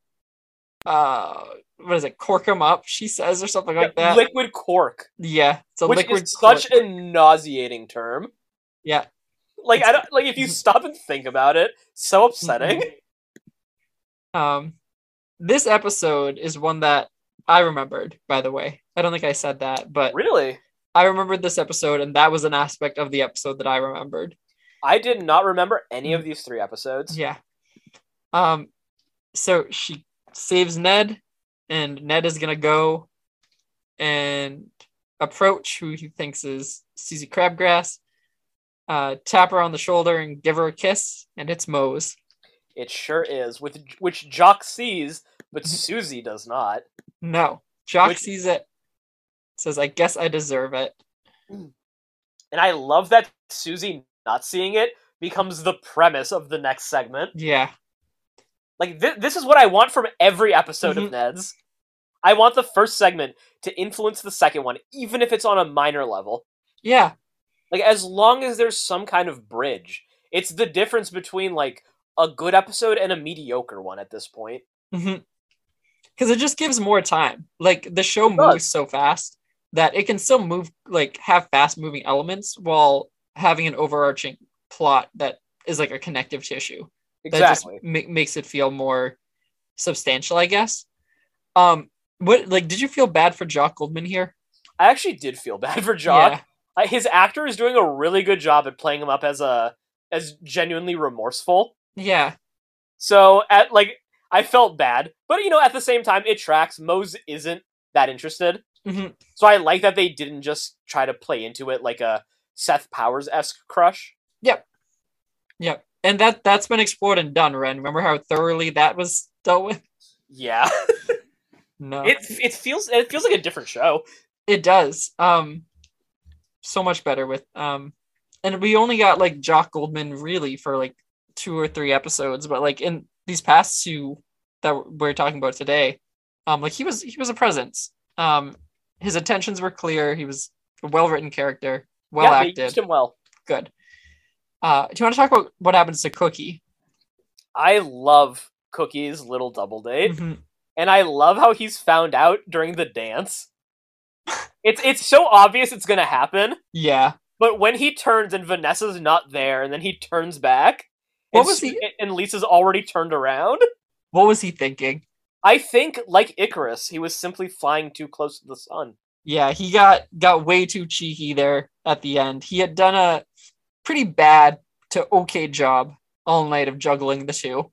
uh what is it? Cork him up, she says or something like that. Liquid cork, yeah, it's a which liquid is such cork. a nauseating term. Yeah. Like I don't like if you stop and think about it, so upsetting. Um this episode is one that I remembered, by the way. I don't think I said that, but really? I remembered this episode, and that was an aspect of the episode that I remembered. I did not remember any of these three episodes. Yeah. Um, so she saves Ned, and Ned is gonna go and approach who he thinks is Suzie Crabgrass, uh, tap her on the shoulder and give her a kiss, and it's Moze. It sure is, with which Jock sees, but Suzie does not. No, Jock Which- sees it, says, "I guess I deserve it." And I love that Suzie not seeing it becomes the premise of the next segment. Yeah, Like th- this is what I want from every episode of Mhm. Ned's. I want the first segment to influence the second one, even if it's on a minor level. yeah, Like as long as there's some kind of bridge. It's the difference between like a good episode and a mediocre one at this point. because it just gives more time. Like the show moves so fast that it can still move, like have fast moving elements while having an overarching plot that is like a connective tissue. that Exactly. just ma- makes it feel more substantial, I guess. Um, what like did you feel bad for Jock Goldman here? I actually did feel bad for Jock. Uh, his actor is doing a really good job at playing him up as a as genuinely remorseful. Yeah, So at like I felt bad, but you know at the same time it tracks. Moze isn't that interested, Mhm. so I like that they didn't just try to play into it like a Seth Powers esque crush. Yep. Yep, and that that's been explored and done. Ren, remember how thoroughly that was dealt with? Yeah, No, it it feels it feels like a different show. It does. Um, so much better with um, and we only got like Jock Goldman really for like two or three episodes, but like in these past two that we're talking about today, um, like he was he was a presence. Um, his intentions were clear. He was a well written character, well yeah, acted, him well. good. Uh, do you want to talk about what happens to Cookie? I love Cookie's little double date. Mhm. and I love how he's found out during the dance. It's it's so obvious it's gonna happen, Yeah. but when he turns and Vanessa's not there, and then he turns back, What and was he- And Lisa's already turned around. What was he thinking? I think, like Icarus, he was simply flying too close to the sun. Yeah, he got got way too cheeky there at the end. He had done a pretty bad to okay job all night of juggling the two.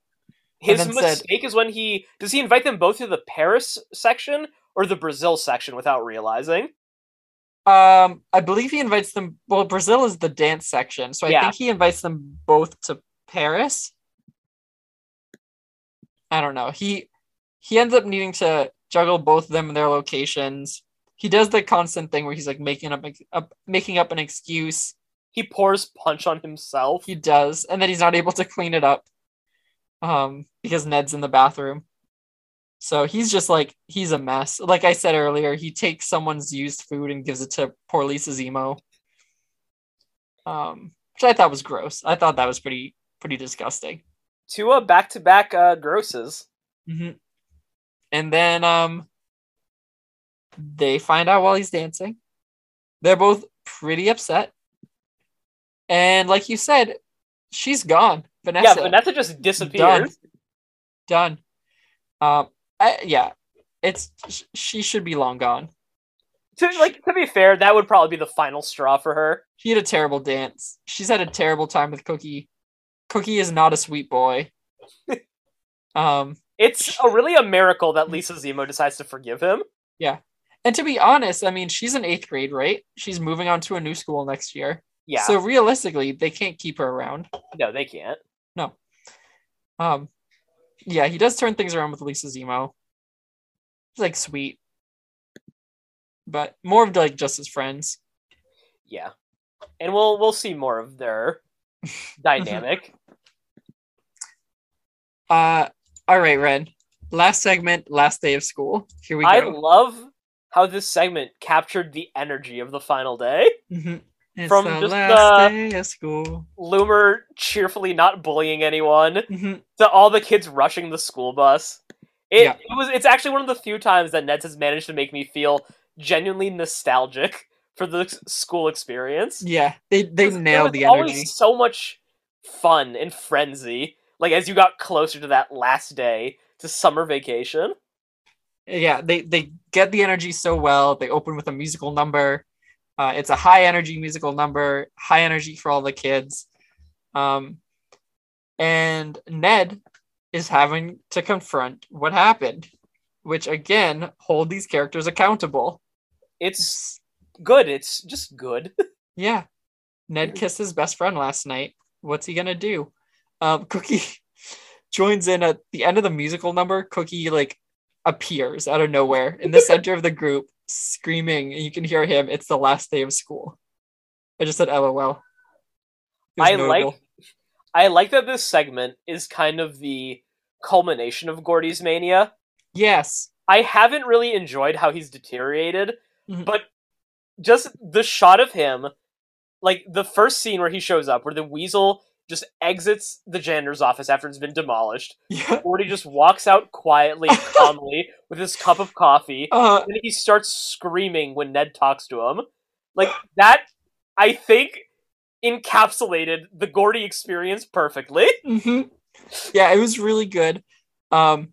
His then said- mistake is when he does he invite them both to the Paris section or the Brazil section without realizing. Um, I believe he invites them. Well, Brazil is the dance section, so I Yeah. think he invites them both to Paris. I don't know. He he ends up needing to juggle both of them in their locations. He does the constant thing where he's like making up, up making up an excuse. He pours punch on himself. He does, and then he's not able to clean it up, um, because Ned's in the bathroom. So he's just like he's a mess. Like I said earlier, he takes someone's used food and gives it to poor Lisa Zemo. Um, which I thought was gross. I thought that was pretty pretty disgusting. Two uh, back-to-back uh, grosses. hmm And then um, they find out while he's dancing. They're both pretty upset. And like you said, she's gone. Vanessa. Yeah, Vanessa just disappears. done. Um, I, yeah, it's sh- she should be long gone. To like to be fair, that would probably be the final straw for her. She had a terrible dance. She's had a terrible time with Cookie. Cookie is not a sweet boy. um, It's a, really a miracle that Lisa Zemo decides to forgive him. Yeah. And to be honest, I mean, she's in eighth grade, right? She's moving on to a new school next year. Yeah, So realistically, they can't keep her around. no, they can't. No. Um, yeah, he does turn things around with Lisa Zemo. He's like sweet, but more of like just as friends. Yeah, and we'll we'll see more of their dynamic. Uh, all right, Ren. Last segment, last day of school. Here we go. I love how this segment captured the energy of the final day. Mhm. It's From the just last the- day of school. Loomer cheerfully not bullying anyone Mhm. to all the kids rushing the school bus. It, Yeah. it was it's actually one of the few times that Neds has managed to make me feel genuinely nostalgic for the school experience. Yeah, they they nailed the was always energy. so much fun and frenzy, like as you got closer to that last day to summer vacation. Yeah, they they get the energy so well. They open with a musical number. Uh, it's a high energy musical number, high energy for all the kids. Um, and Ned is having to confront what happened, which again hold these characters accountable. It's good. It's just good. Yeah. Ned kissed his best friend last night. What's he gonna do? Um, Cookie joins in at the end of the musical number. Cookie like appears out of nowhere in the center of the group, screaming, and you can hear him. It's the last day of school. I just said LOL. I notable. like I like that this segment is kind of the culmination of Gordy's mania. Yes. I haven't really enjoyed how he's deteriorated, Mhm. but just the shot of him, like the first scene where he shows up, where the weasel just exits the janitor's office after it's been demolished. Yeah. Gordy just walks out quietly, calmly, with his cup of coffee, Uh, and he starts screaming when Ned talks to him. Like that, I think encapsulated the Gordy experience perfectly. hmm Yeah, it was really good. Um,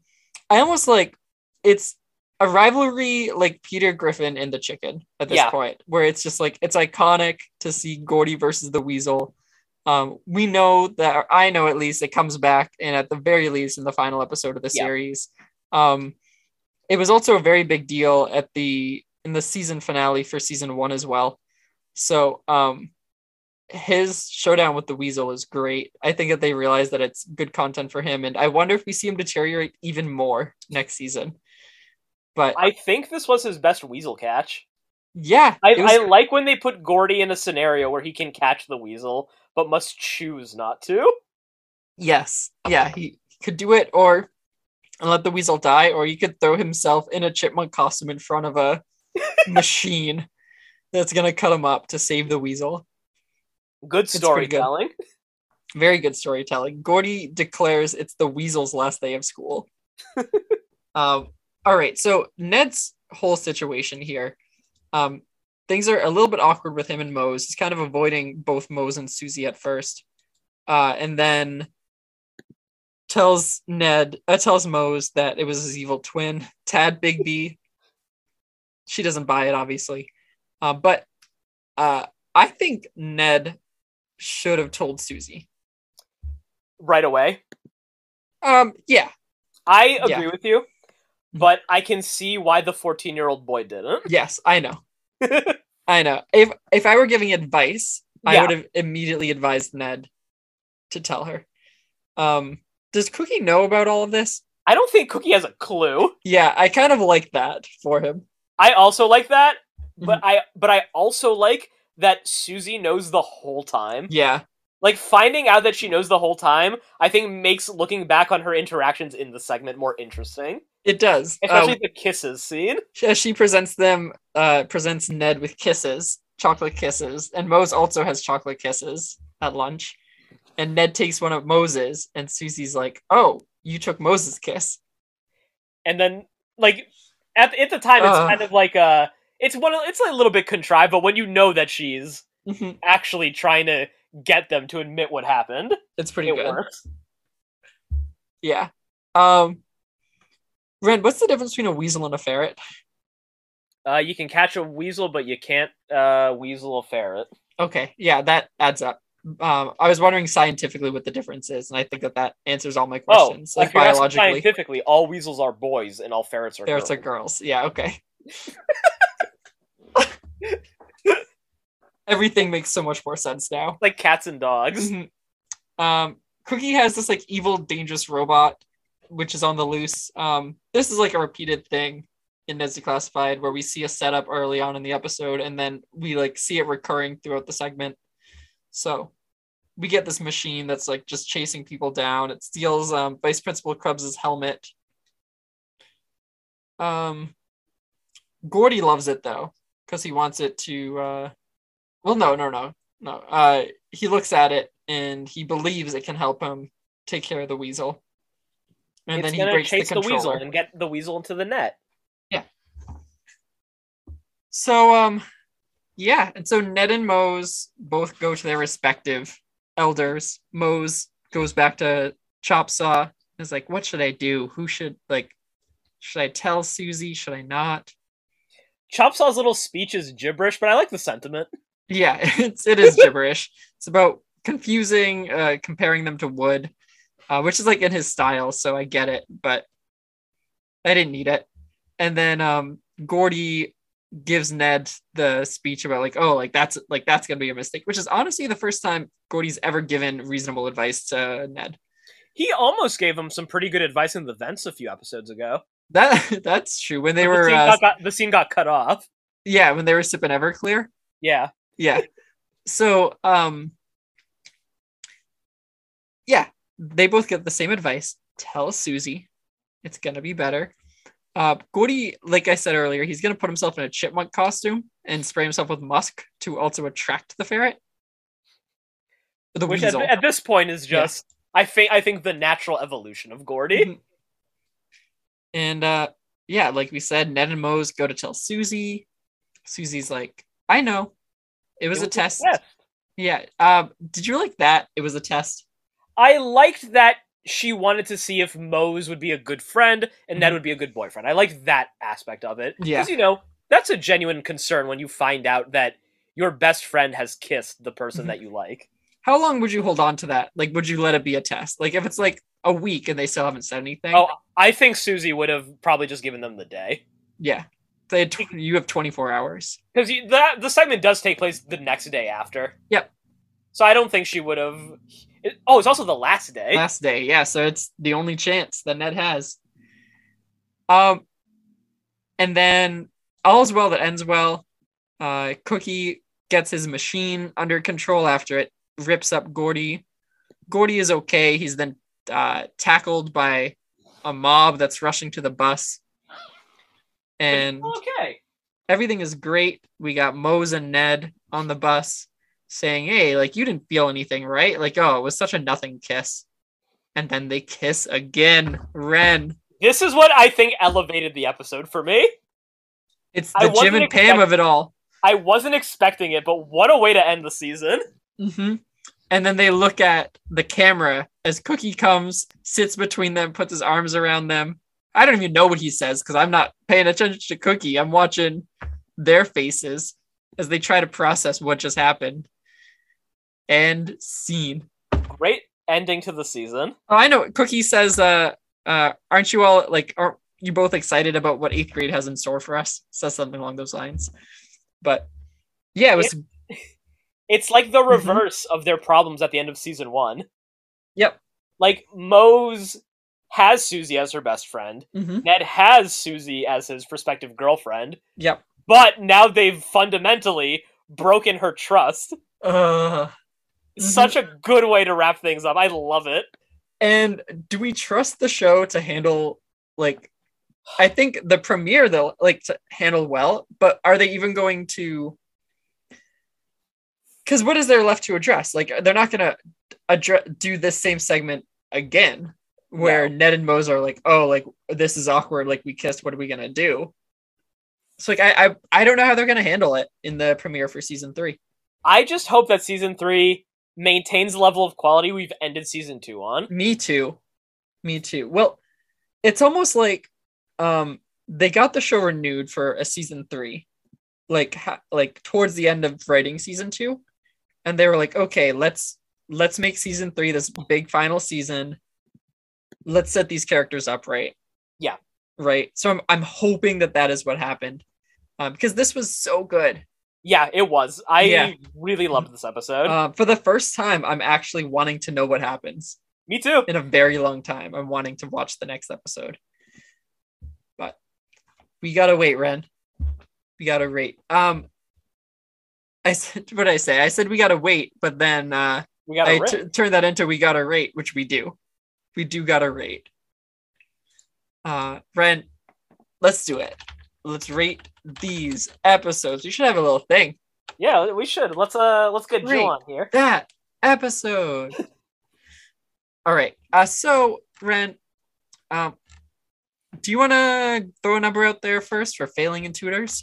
I almost like it's a rivalry like Peter Griffin and the chicken at this Yeah. point, where it's just like it's iconic to see Gordy versus the Weasel. Um, we know that, or I know at least, it comes back, and at the very least, in the final episode of the Yeah. series. Um, it was also a very big deal at the in the season finale for season one as well. So, um, his showdown with the weasel is great. I think that they realize that it's good content for him, and I wonder if we see him deteriorate even more next season. But I think this was his best weasel catch. yeah, I, was- I like when they put Gordy in a scenario where he can catch the weasel, but must choose not to. yes, yeah, he could do it, or and let the weasel die, or he could throw himself in a chipmunk costume in front of a machine that's gonna cut him up to save the weasel. Good. storytelling. Very good storytelling. Gordy declares it's the weasel's last day of school. um, all right, so Ned's whole situation here, um, things are a little bit awkward with him and Moze. He's kind of avoiding both Moze and Suzie at first, uh, and then tells Ned, uh, tells Moze that it was his evil twin, Tad Bigby. She doesn't buy it, obviously, uh, but uh, I think Ned should have told Suzie. Right away. Um, yeah, I agree Yeah. with you, but I can see why the 14 year old boy didn't. yes, I know. I know. If if I were giving advice, I would have immediately advised Ned to tell her. Um, does Cookie know about all of this? I don't think Cookie has a clue. Yeah, I kind of like that for him. I also like that, but Mm-hmm. I but I also like that Suzie knows the whole time. Yeah, Like finding out that she knows the whole time, I think makes looking back on her interactions in the segment more interesting. It does. Especially Um, the kisses scene. as she presents them, uh, presents Ned with kisses, chocolate kisses, and Moze also has chocolate kisses at lunch. And Ned takes one of Moze's, and Suzie's like, "Oh, you took Moze's kiss." And then like at at the time it's Ugh. kind of like uh it's one it's a little bit contrived, but when you know that she's Mhm. actually trying to get them to admit what happened, It's pretty it good. works. Yeah. Um What's the difference between a weasel and a ferret? Uh, you can catch a weasel, but you can't uh, weasel a ferret. Okay, yeah, that adds up. Um, I was wondering scientifically what the difference is, and I think that that answers all my Oh, questions. like if you're biologically, scientifically, all weasels are boys and all ferrets are ferrets are girls. girls. Yeah, okay. Everything makes so much more sense now. like cats and dogs. Mhm. um, Cookie has this like evil, dangerous robot, which is on the loose. Um, this is like a repeated thing in Ned's Declassified, where we see a setup early on in the episode, and then we like see it recurring throughout the segment. So we get this machine that's like just chasing people down. It steals um, Vice Principal Crubbs' helmet. Um, Gordy loves it though, because he wants it to. Uh, well, no, no, no, no. Uh, he looks at it and he believes it can help him take care of the weasel. And it's then he breaks the chase the, weasel and get the weasel into the net. Yeah. So um yeah, and so Ned and Moze both go to their respective elders. Moze goes back to Chop Saw is like, what should I do? Who should like should I tell Suzie? Should I not? Chop-Saw's little speech is gibberish, but I like the sentiment. Yeah, it's it is gibberish. it's about confusing, uh, comparing them to wood, uh, which is like in his style, so I get it, but I didn't need it. And then um, Gordy gives Ned the speech about like, oh, like that's like that's gonna be a mistake, which is honestly the first time Gordy's ever given reasonable advice to Ned. He almost gave him some pretty good advice in the vents a few episodes ago. That that's true. When they The were scene, uh, got, got- the scene got cut off. yeah, when they were sipping Everclear. Yeah. Yeah. So um yeah, they both get the same advice. Tell Suzie it's gonna be better. Uh Gordy, like I said earlier, he's gonna put himself in a chipmunk costume and spray himself with musk to also attract the ferret. The Which at, weasel. at this point is Yeah. just I think I think the natural evolution of Gordy. Mhm. And uh yeah, like we said, Ned and Moze go to tell Suzie. Suzie's like, I know. It was, It a test. test. Yeah. Um, did you like that? It was a test. I liked that she wanted to see if Moze would be a good friend and Ned Mhm. would be a good boyfriend. I liked that aspect of it. Yeah. Because, you know, that's a genuine concern when you find out that your best friend has kissed the person Mhm. that you like. How long would you hold on to that? Like, would you let it be a test? Like, if it's like a week and they still haven't said anything. Oh, I think Suzie would have probably just given them the day. yeah. They had tw- you have 24 hours. Because that the segment does take place the next day after. Yep. So I don't think she would have. It, oh, it's also the last day. Last day. Yeah. So it's the only chance that Ned has. Um, and then all's well that ends well. Uh, Cookie gets his machine under control after it rips up Gordy. Gordy is okay. He's then uh, tackled by a mob that's rushing to the bus. And okay. everything is great. We got Moze and Ned on the bus saying, Hey, like you didn't feel anything, right? Like, oh, it was such a nothing kiss. And then they kiss again. Ren. This is what I think elevated the episode for me. It's the Jim and Pam expect- of it all. I wasn't expecting it, but what a way to end the season. hmm And then they look at the camera as Cookie comes, sits between them, puts his arms around them. I don't even know what he says because I'm not paying attention to Cookie. I'm watching their faces as they try to process what just happened. And scene. Great ending to the season. Oh, I know. Cookie says, uh, uh, aren't you all like, aren't you both excited about what eighth grade has in store for us? Says something along those lines. But yeah, it was, It's like the Mhm. reverse of their problems at the end of season one. yep. Like Moze has Suzie as her best friend. hmm Ned has Suzie as his prospective girlfriend, Yep. but now they've fundamentally broken her trust. Uh, Mhm. Such a good way to wrap things up. I love it. and do we trust the show to handle like I think the premiere they'll like to handle well, but are they even going to because what is there left to address? Like they're not gonna address do this same segment again where Ned and Moze are like, oh, like this is awkward, like we kissed, what are we gonna do? So like I I, I don't know how they're gonna handle it in the premiere for season three. I just hope that season three maintains the level of quality we've ended season two on. Me too. Me too. Well, it's almost like um they got the show renewed for a season 3 like ha- like towards the end of writing season 2 and they were like okay, let's let's make season 3 this big final season. Let's set these characters up right. Yeah. Right. So I'm I'm hoping that that is what happened. Um because this was so good. Yeah, it was. I Yeah. really loved this episode. Uh, for the first time I'm actually wanting to know what happens. Me too. in a very long time. I'm wanting to watch the next episode. But we gotta wait, Ren. We gotta wait. Um I said what did I say? I said we gotta wait, but then uh We got I t- turned that into we gotta rate, which we do. We do gotta rate. Uh Ren, let's do it. Let's rate these episodes. We should have a little thing. yeah, we should. Let's uh let's get Great. Jill on here. that episode. All right. Uh, so Ren, um, do you want to throw a number out there first for failing in tutors?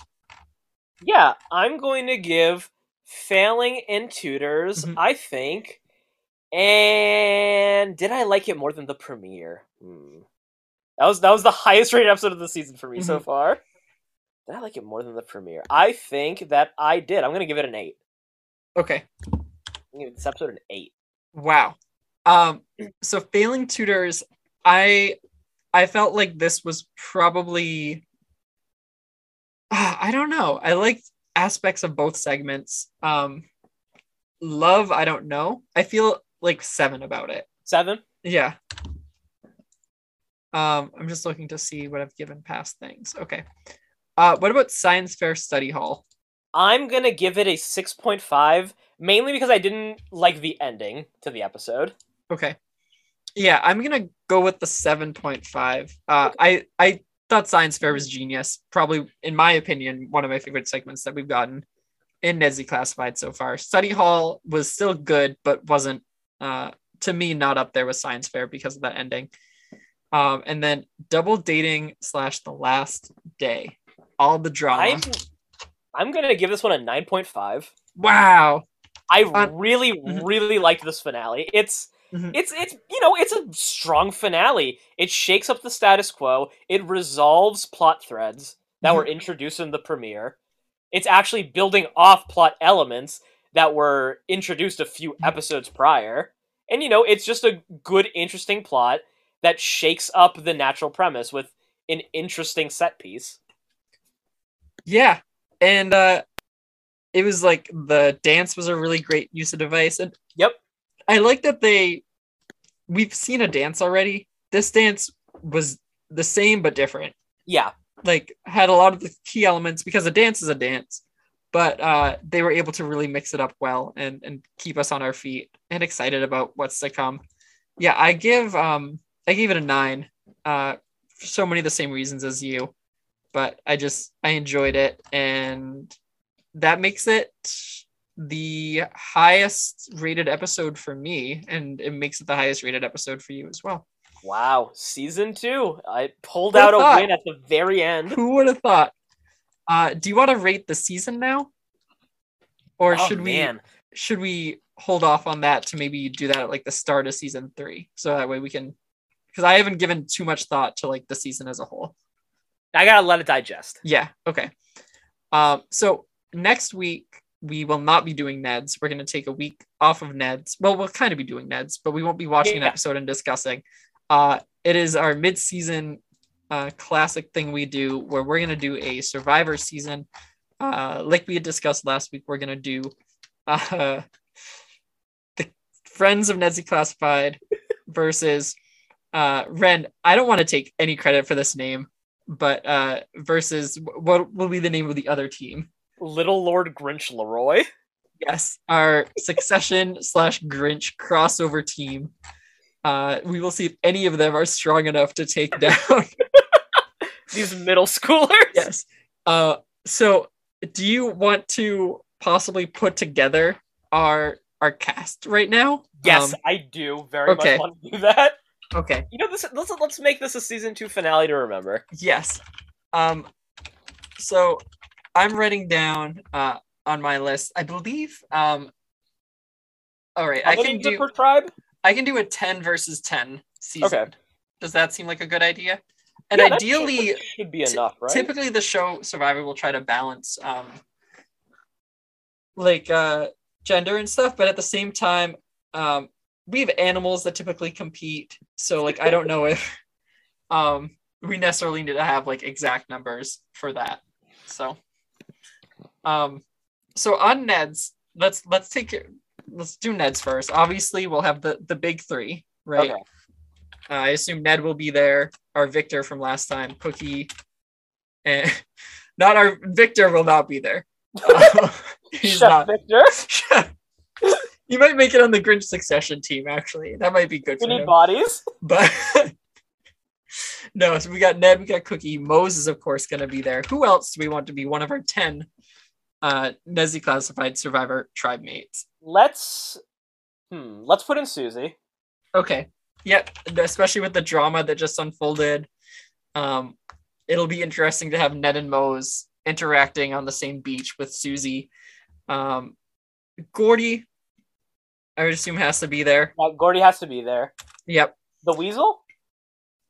Yeah, I'm going to give failing in tutors, Mhm. I think. And did I like it more than the premiere? Hmm. That was that was the highest rated episode of the season for me so Mhm. far. I like it more than the premiere? I think that I did. I'm gonna give it an eight. Okay. I'm give this episode an eight. Wow. Um so failing tutors, I I felt like this was probably Ah, I don't know. I liked aspects of both segments. Um love, I don't know. I feel like 7 about it. Seven. Yeah. Um I'm just looking to see what I've given past things. Okay. Uh what about Science Fair Study Hall? I'm gonna give it a six point five, mainly because I didn't like the ending to the episode. Okay. Yeah, I'm gonna go with the seven point five. Uh, I I thought Science Fair was genius. Probably, in my opinion, one of my favorite segments that we've gotten in Ned's Declassified so far. Study Hall was still good, but wasn't uh, to me not up there with Science Fair because of that ending. Um, and then Double Dating slash The Last Day, all the drama. I'm I'm gonna give this one a nine point five. Wow. I Uh, really, mhm. really liked this finale. It's Mhm. it's it's you know it's a strong finale. It shakes up the status quo. It resolves plot threads that were introduced in the premiere. It's actually building off plot elements that were introduced a few episodes prior. And you know, it's just a good, interesting plot that shakes up the natural premise with an interesting set piece. Yeah. And uh it was like the dance was a really great use of device. And Yep. I like that they we've seen a dance already. This dance was the same but different. Yeah. Like had a lot of the key elements because a dance is a dance. But uh they were able to really mix it up well and and keep us on our feet and excited about what's to come. Yeah, I give um I gave it a nine. Uh for so many of the same reasons as you. But I just I enjoyed it and that makes it the highest rated episode for me and it makes it the highest rated episode for you as well Wow. Season two. I pulled out a thought? win at the very end. who would have thought uh do you want to rate the season now or Oh, should we man. should we hold off on that to maybe do that at like the start of season three so that way we can because i haven't given too much thought to like the season as a whole I gotta let it digest. Yeah. Okay. Um, so next week we will not be doing Neds. We're going to take a week off of Neds. Well, we'll kind of be doing Neds, but we won't be watching an episode and discussing. Uh, it is our mid-season uh, classic thing we do where we're going to do a Survivor season. Uh, like we had discussed last week, we're going to do uh, the Friends of Ned's Declassified versus uh, Ren. I don't want to take any credit for this name but uh versus what will be the name of the other team Little Lord Grinch Leroy. yes our succession slash grinch crossover team uh we will see if any of them are strong enough to take down These middle schoolers. yes uh so do you want to possibly put together our our cast right now Yes, Um, I do very okay. much want to do that. Okay You know, this let's let's make this a season two finale to remember. Yes. Um so I'm writing down uh on my list. I believe um all right, How I can do per tribe? I can do a 10 versus 10 season. Okay. Does that seem like a good idea? And Yeah, ideally should, should be enough, right? typically the show Survivor will try to balance um like uh gender and stuff, but at the same time um we have animals that typically compete. So like I don't know if um we necessarily need to have like exact numbers for that. So um so on Neds, let's let's take it let's do Neds first. Obviously we'll have the the big 3, right? Okay. Uh, I assume Ned will be there. Our Victor from last time, Cookie, and not our Victor will not be there. Uh, he's Chef not. Victor. he might make it on the Grinch Succession team. Actually, that might be good We for need him. bodies. But no, so we got Ned, we got Cookie. Moze's, of course going to be there. Who else do we want to be one of our ten uh, Ned's Declassified Survivor tribe mates? Let's hmm. Let's put in Suzie. Okay. Yep. Especially with the drama that just unfolded. Um, it'll be interesting to have Ned and Moze interacting on the same beach with Suzie. Um, Gordy, I would assume has to be there. Uh, Gordy has to be there. Yep. The Weasel.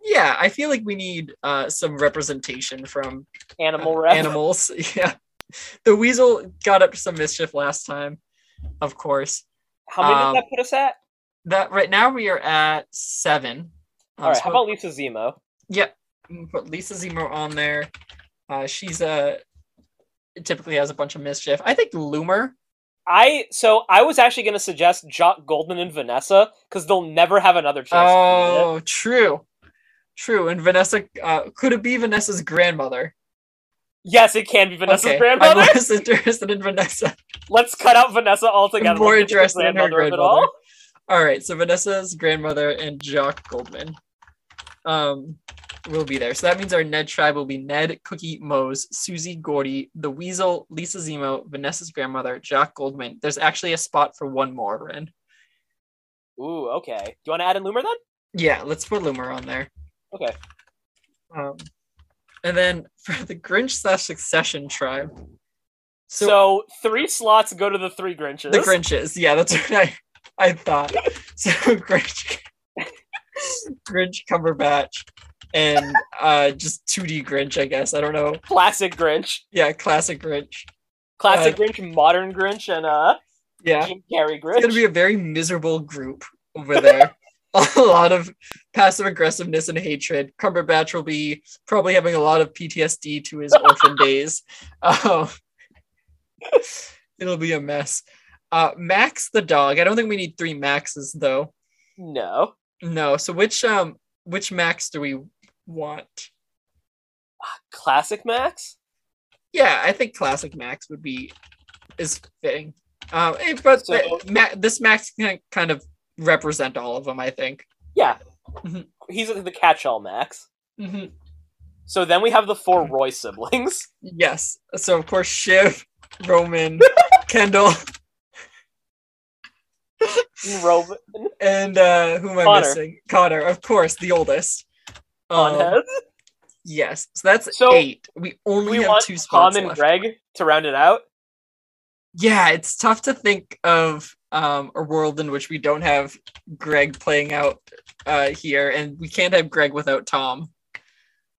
Yeah, yeah, I feel like we need uh, some representation from Animal uh, animals. Yeah, the weasel got up to some mischief last time, of course. How many um, did that put us at? That right now we are at seven. Um, All right. so How about Lisa Zemo? Yeah, put Lisa Zemo on there. Uh, she's a typically has a bunch of mischief. I think Loomer. I so I was actually going to suggest Jock Goldman and Vanessa because they'll never have another chance. to do it. Oh, true, true. And Vanessa, uh, could it be Vanessa's grandmother? Yes, it can be Vanessa's Okay, grandmother. I'm less interested in Vanessa. Let's cut out Vanessa altogether. I'm more Let's get to the interested in her grandmother grandmother. all. All right, so Vanessa's grandmother and Jock Goldman, um, will be there. So that means our Ned tribe will be Ned, Cookie, Moze, Suzie, Gordy, the Weasel, Lisa Zemo, Vanessa's grandmother, Jock Goldman. There's actually a spot for one more, Ren. Ooh, okay. Do you want to add in Loomer then? Yeah, let's put Loomer on there. Okay. Um, and then for the Grinch slash Succession tribe. So, So, three slots go to the three Grinches. the Grinches, yeah, that's what I I thought. So Grinch, Grinch, Cumberbatch, and uh, just 2D Grinch, I guess. I don't know. Classic Grinch. Yeah, classic Grinch. Classic Uh, Grinch, modern Grinch, and uh Yeah, Jim Carrey Grinch. it's gonna be a very miserable group over there. a lot of passive aggressiveness and hatred. Cumberbatch will be probably having a lot of PTSD to his orphan days. Um, it'll be a mess. Uh, Max the dog. I don't think we need three Maxes though. no. No. So which um which Max do we want? Classic Max? Yeah, I think classic Max would be is fitting. Um, eh, but So- Ma- this Max can kind of represent all of them. I think. Yeah. Mhm. He's the catch-all Max. hmm So then we have the four Roy siblings. Yes. So of course Shiv, Roman, Kendall, Roman and uh who am I Connor. missing? Connor, of course, the oldest. On Um, heads. yes. So that's So, eight. We only We have want two Tom and left. Greg to round it out. Yeah, it's tough to think of um a world in which we don't have Greg playing out uh here, and we can't have Greg without Tom.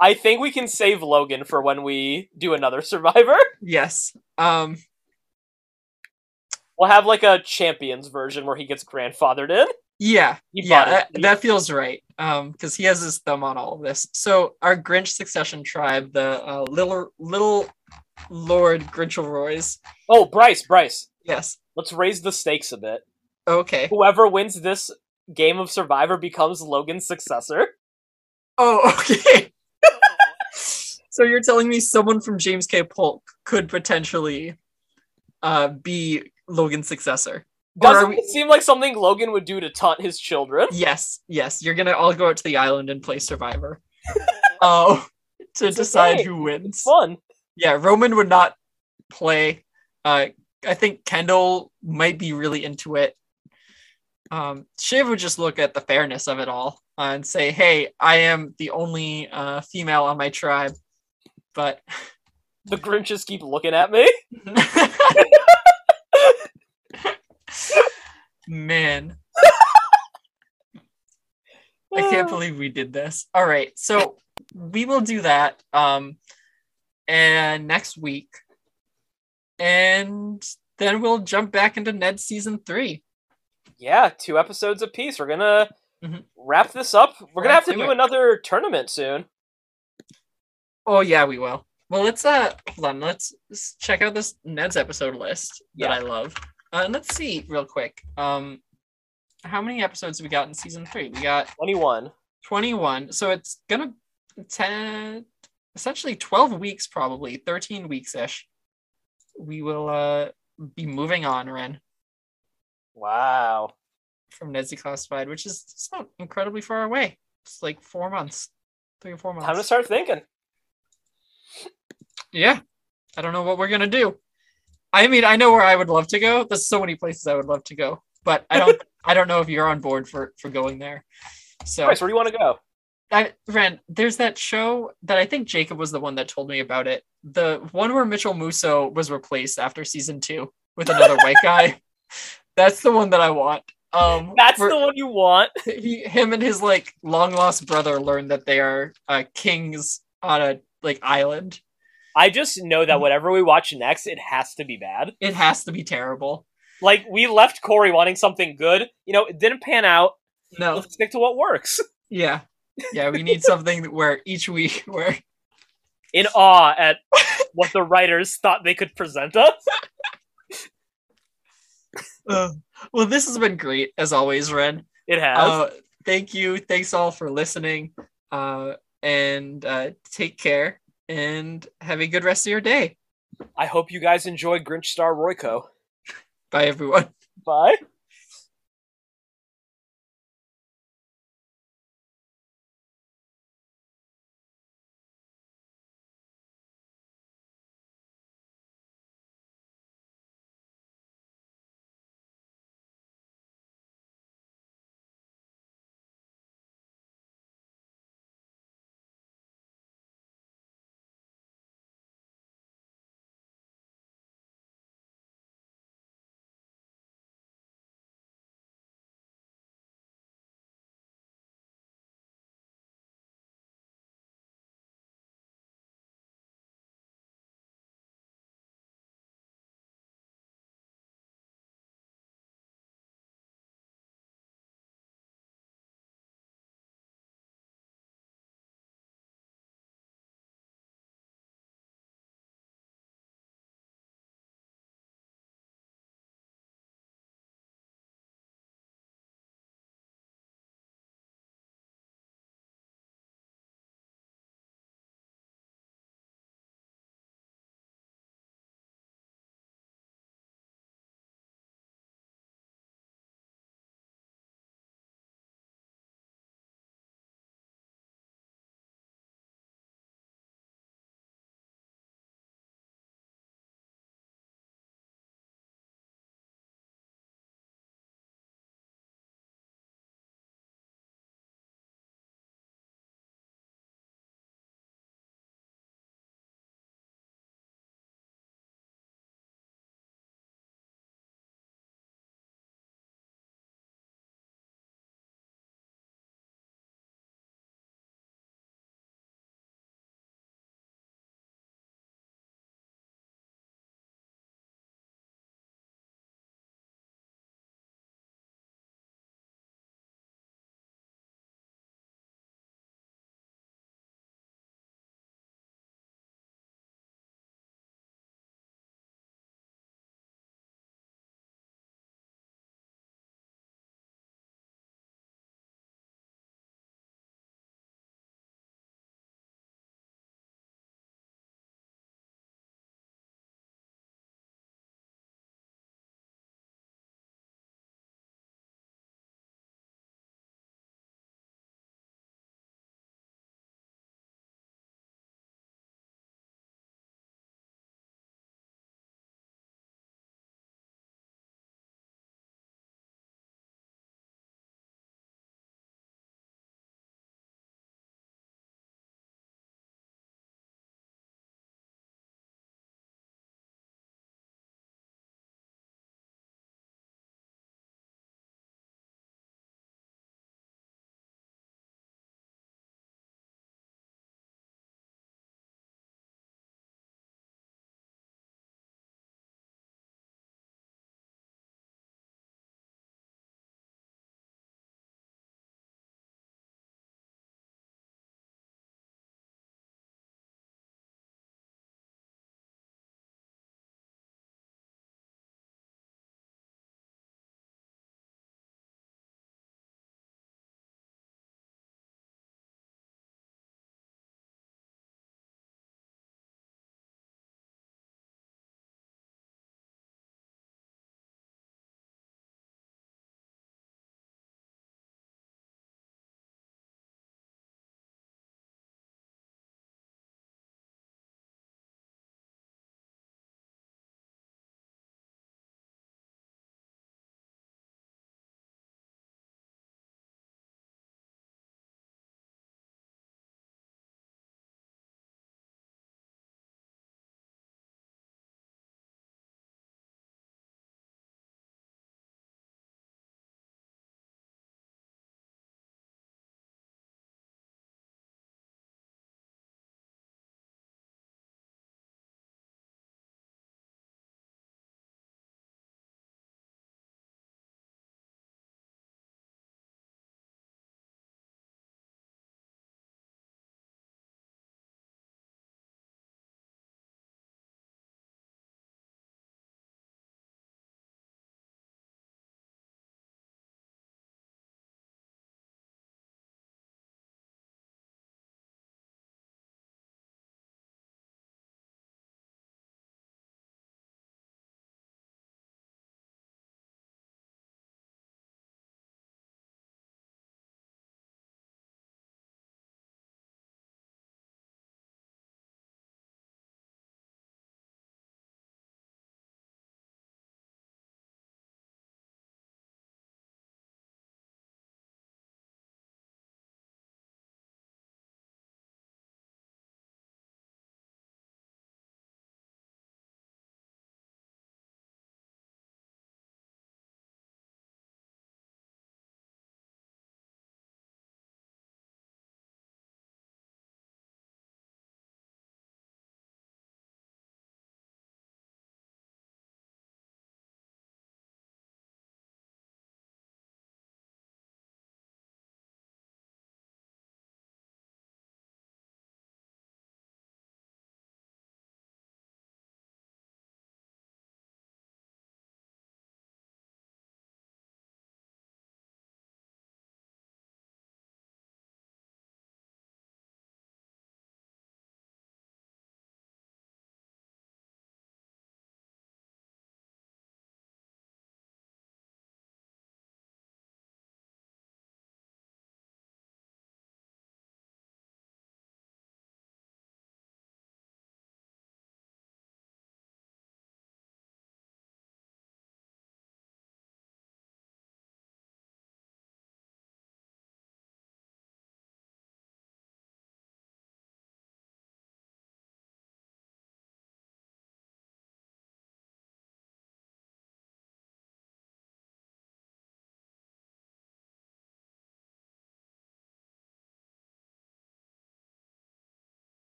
I think we can save Logan for when we do another Survivor. Yes. Um We'll have like a champions version where he gets grandfathered in. Yeah, yeah, that, that feels right. Um, because he has his thumb on all of this. So our Grinch succession tribe, the uh, little little Lord Grinchelroys. Oh, Bryce, Bryce. Yes. Let's raise the stakes a bit. Okay. Whoever wins this game of Survivor becomes Logan's successor. Oh, okay. so you're telling me someone from James K. Polk could potentially uh be Logan's successor? Doesn't we- it seem like something Logan would do to taunt his children? Yes, yes. You're gonna all go out to the island and play Survivor. Oh, to It's decide game. who wins. Fun. Yeah, Roman would not play. Uh, I think Kendall might be really into it. Um, Shiv would just look at the fairness of it all uh, and say, "Hey, I am the only uh, female on my tribe." But The Grinches keep looking at me. man, I can't believe we did this. All right, so we will do that um and next week. And then we'll jump back into Ned season 3. Yeah, two episodes apiece. We're gonna Mhm. wrap this up. We're gonna Let's have to do another tournament soon. Oh yeah, we will. Well, let's uh hold on. Let's, let's check out this Ned's episode list that Yeah. I love. Uh, and let's see real quick. Um how many episodes we got in season 3? We got Twenty-one. 21 so it's gonna 10 essentially 12 weeks probably 13 weeks ish we will uh be moving on ren Wow. from Ned's Declassified, which is it's not incredibly far away it's like four months three or four months Time to start thinking. yeah i don't know what we're gonna do i mean i know where i would love to go there's so many places i would love to go but i don't i don't know if you're on board for for going there so Bryce, where do you want to go? I Ren, there's that show that I think Jacob was the one that told me about it. The one where Mitchell Musso was replaced after season two with another white guy. That's the one that I want. Um, That's the one you want. he, him and his like long lost brother learn that they are uh, kings on a like island. I just know that whatever we watch next, it has to be bad. It has to be terrible. Like we left Cory wanting something good. You know, it didn't pan out. No, Let's stick to what works. yeah, yeah. We need something where each week we're In awe at what the writers thought they could present us. Uh, well, this has been great as always, Ren. It has. Uh, thank you. Thanks all for listening. Uh, and uh, take care and have a good rest of your day. I hope you guys enjoy Grinch Star Royco. Bye, everyone. Bye.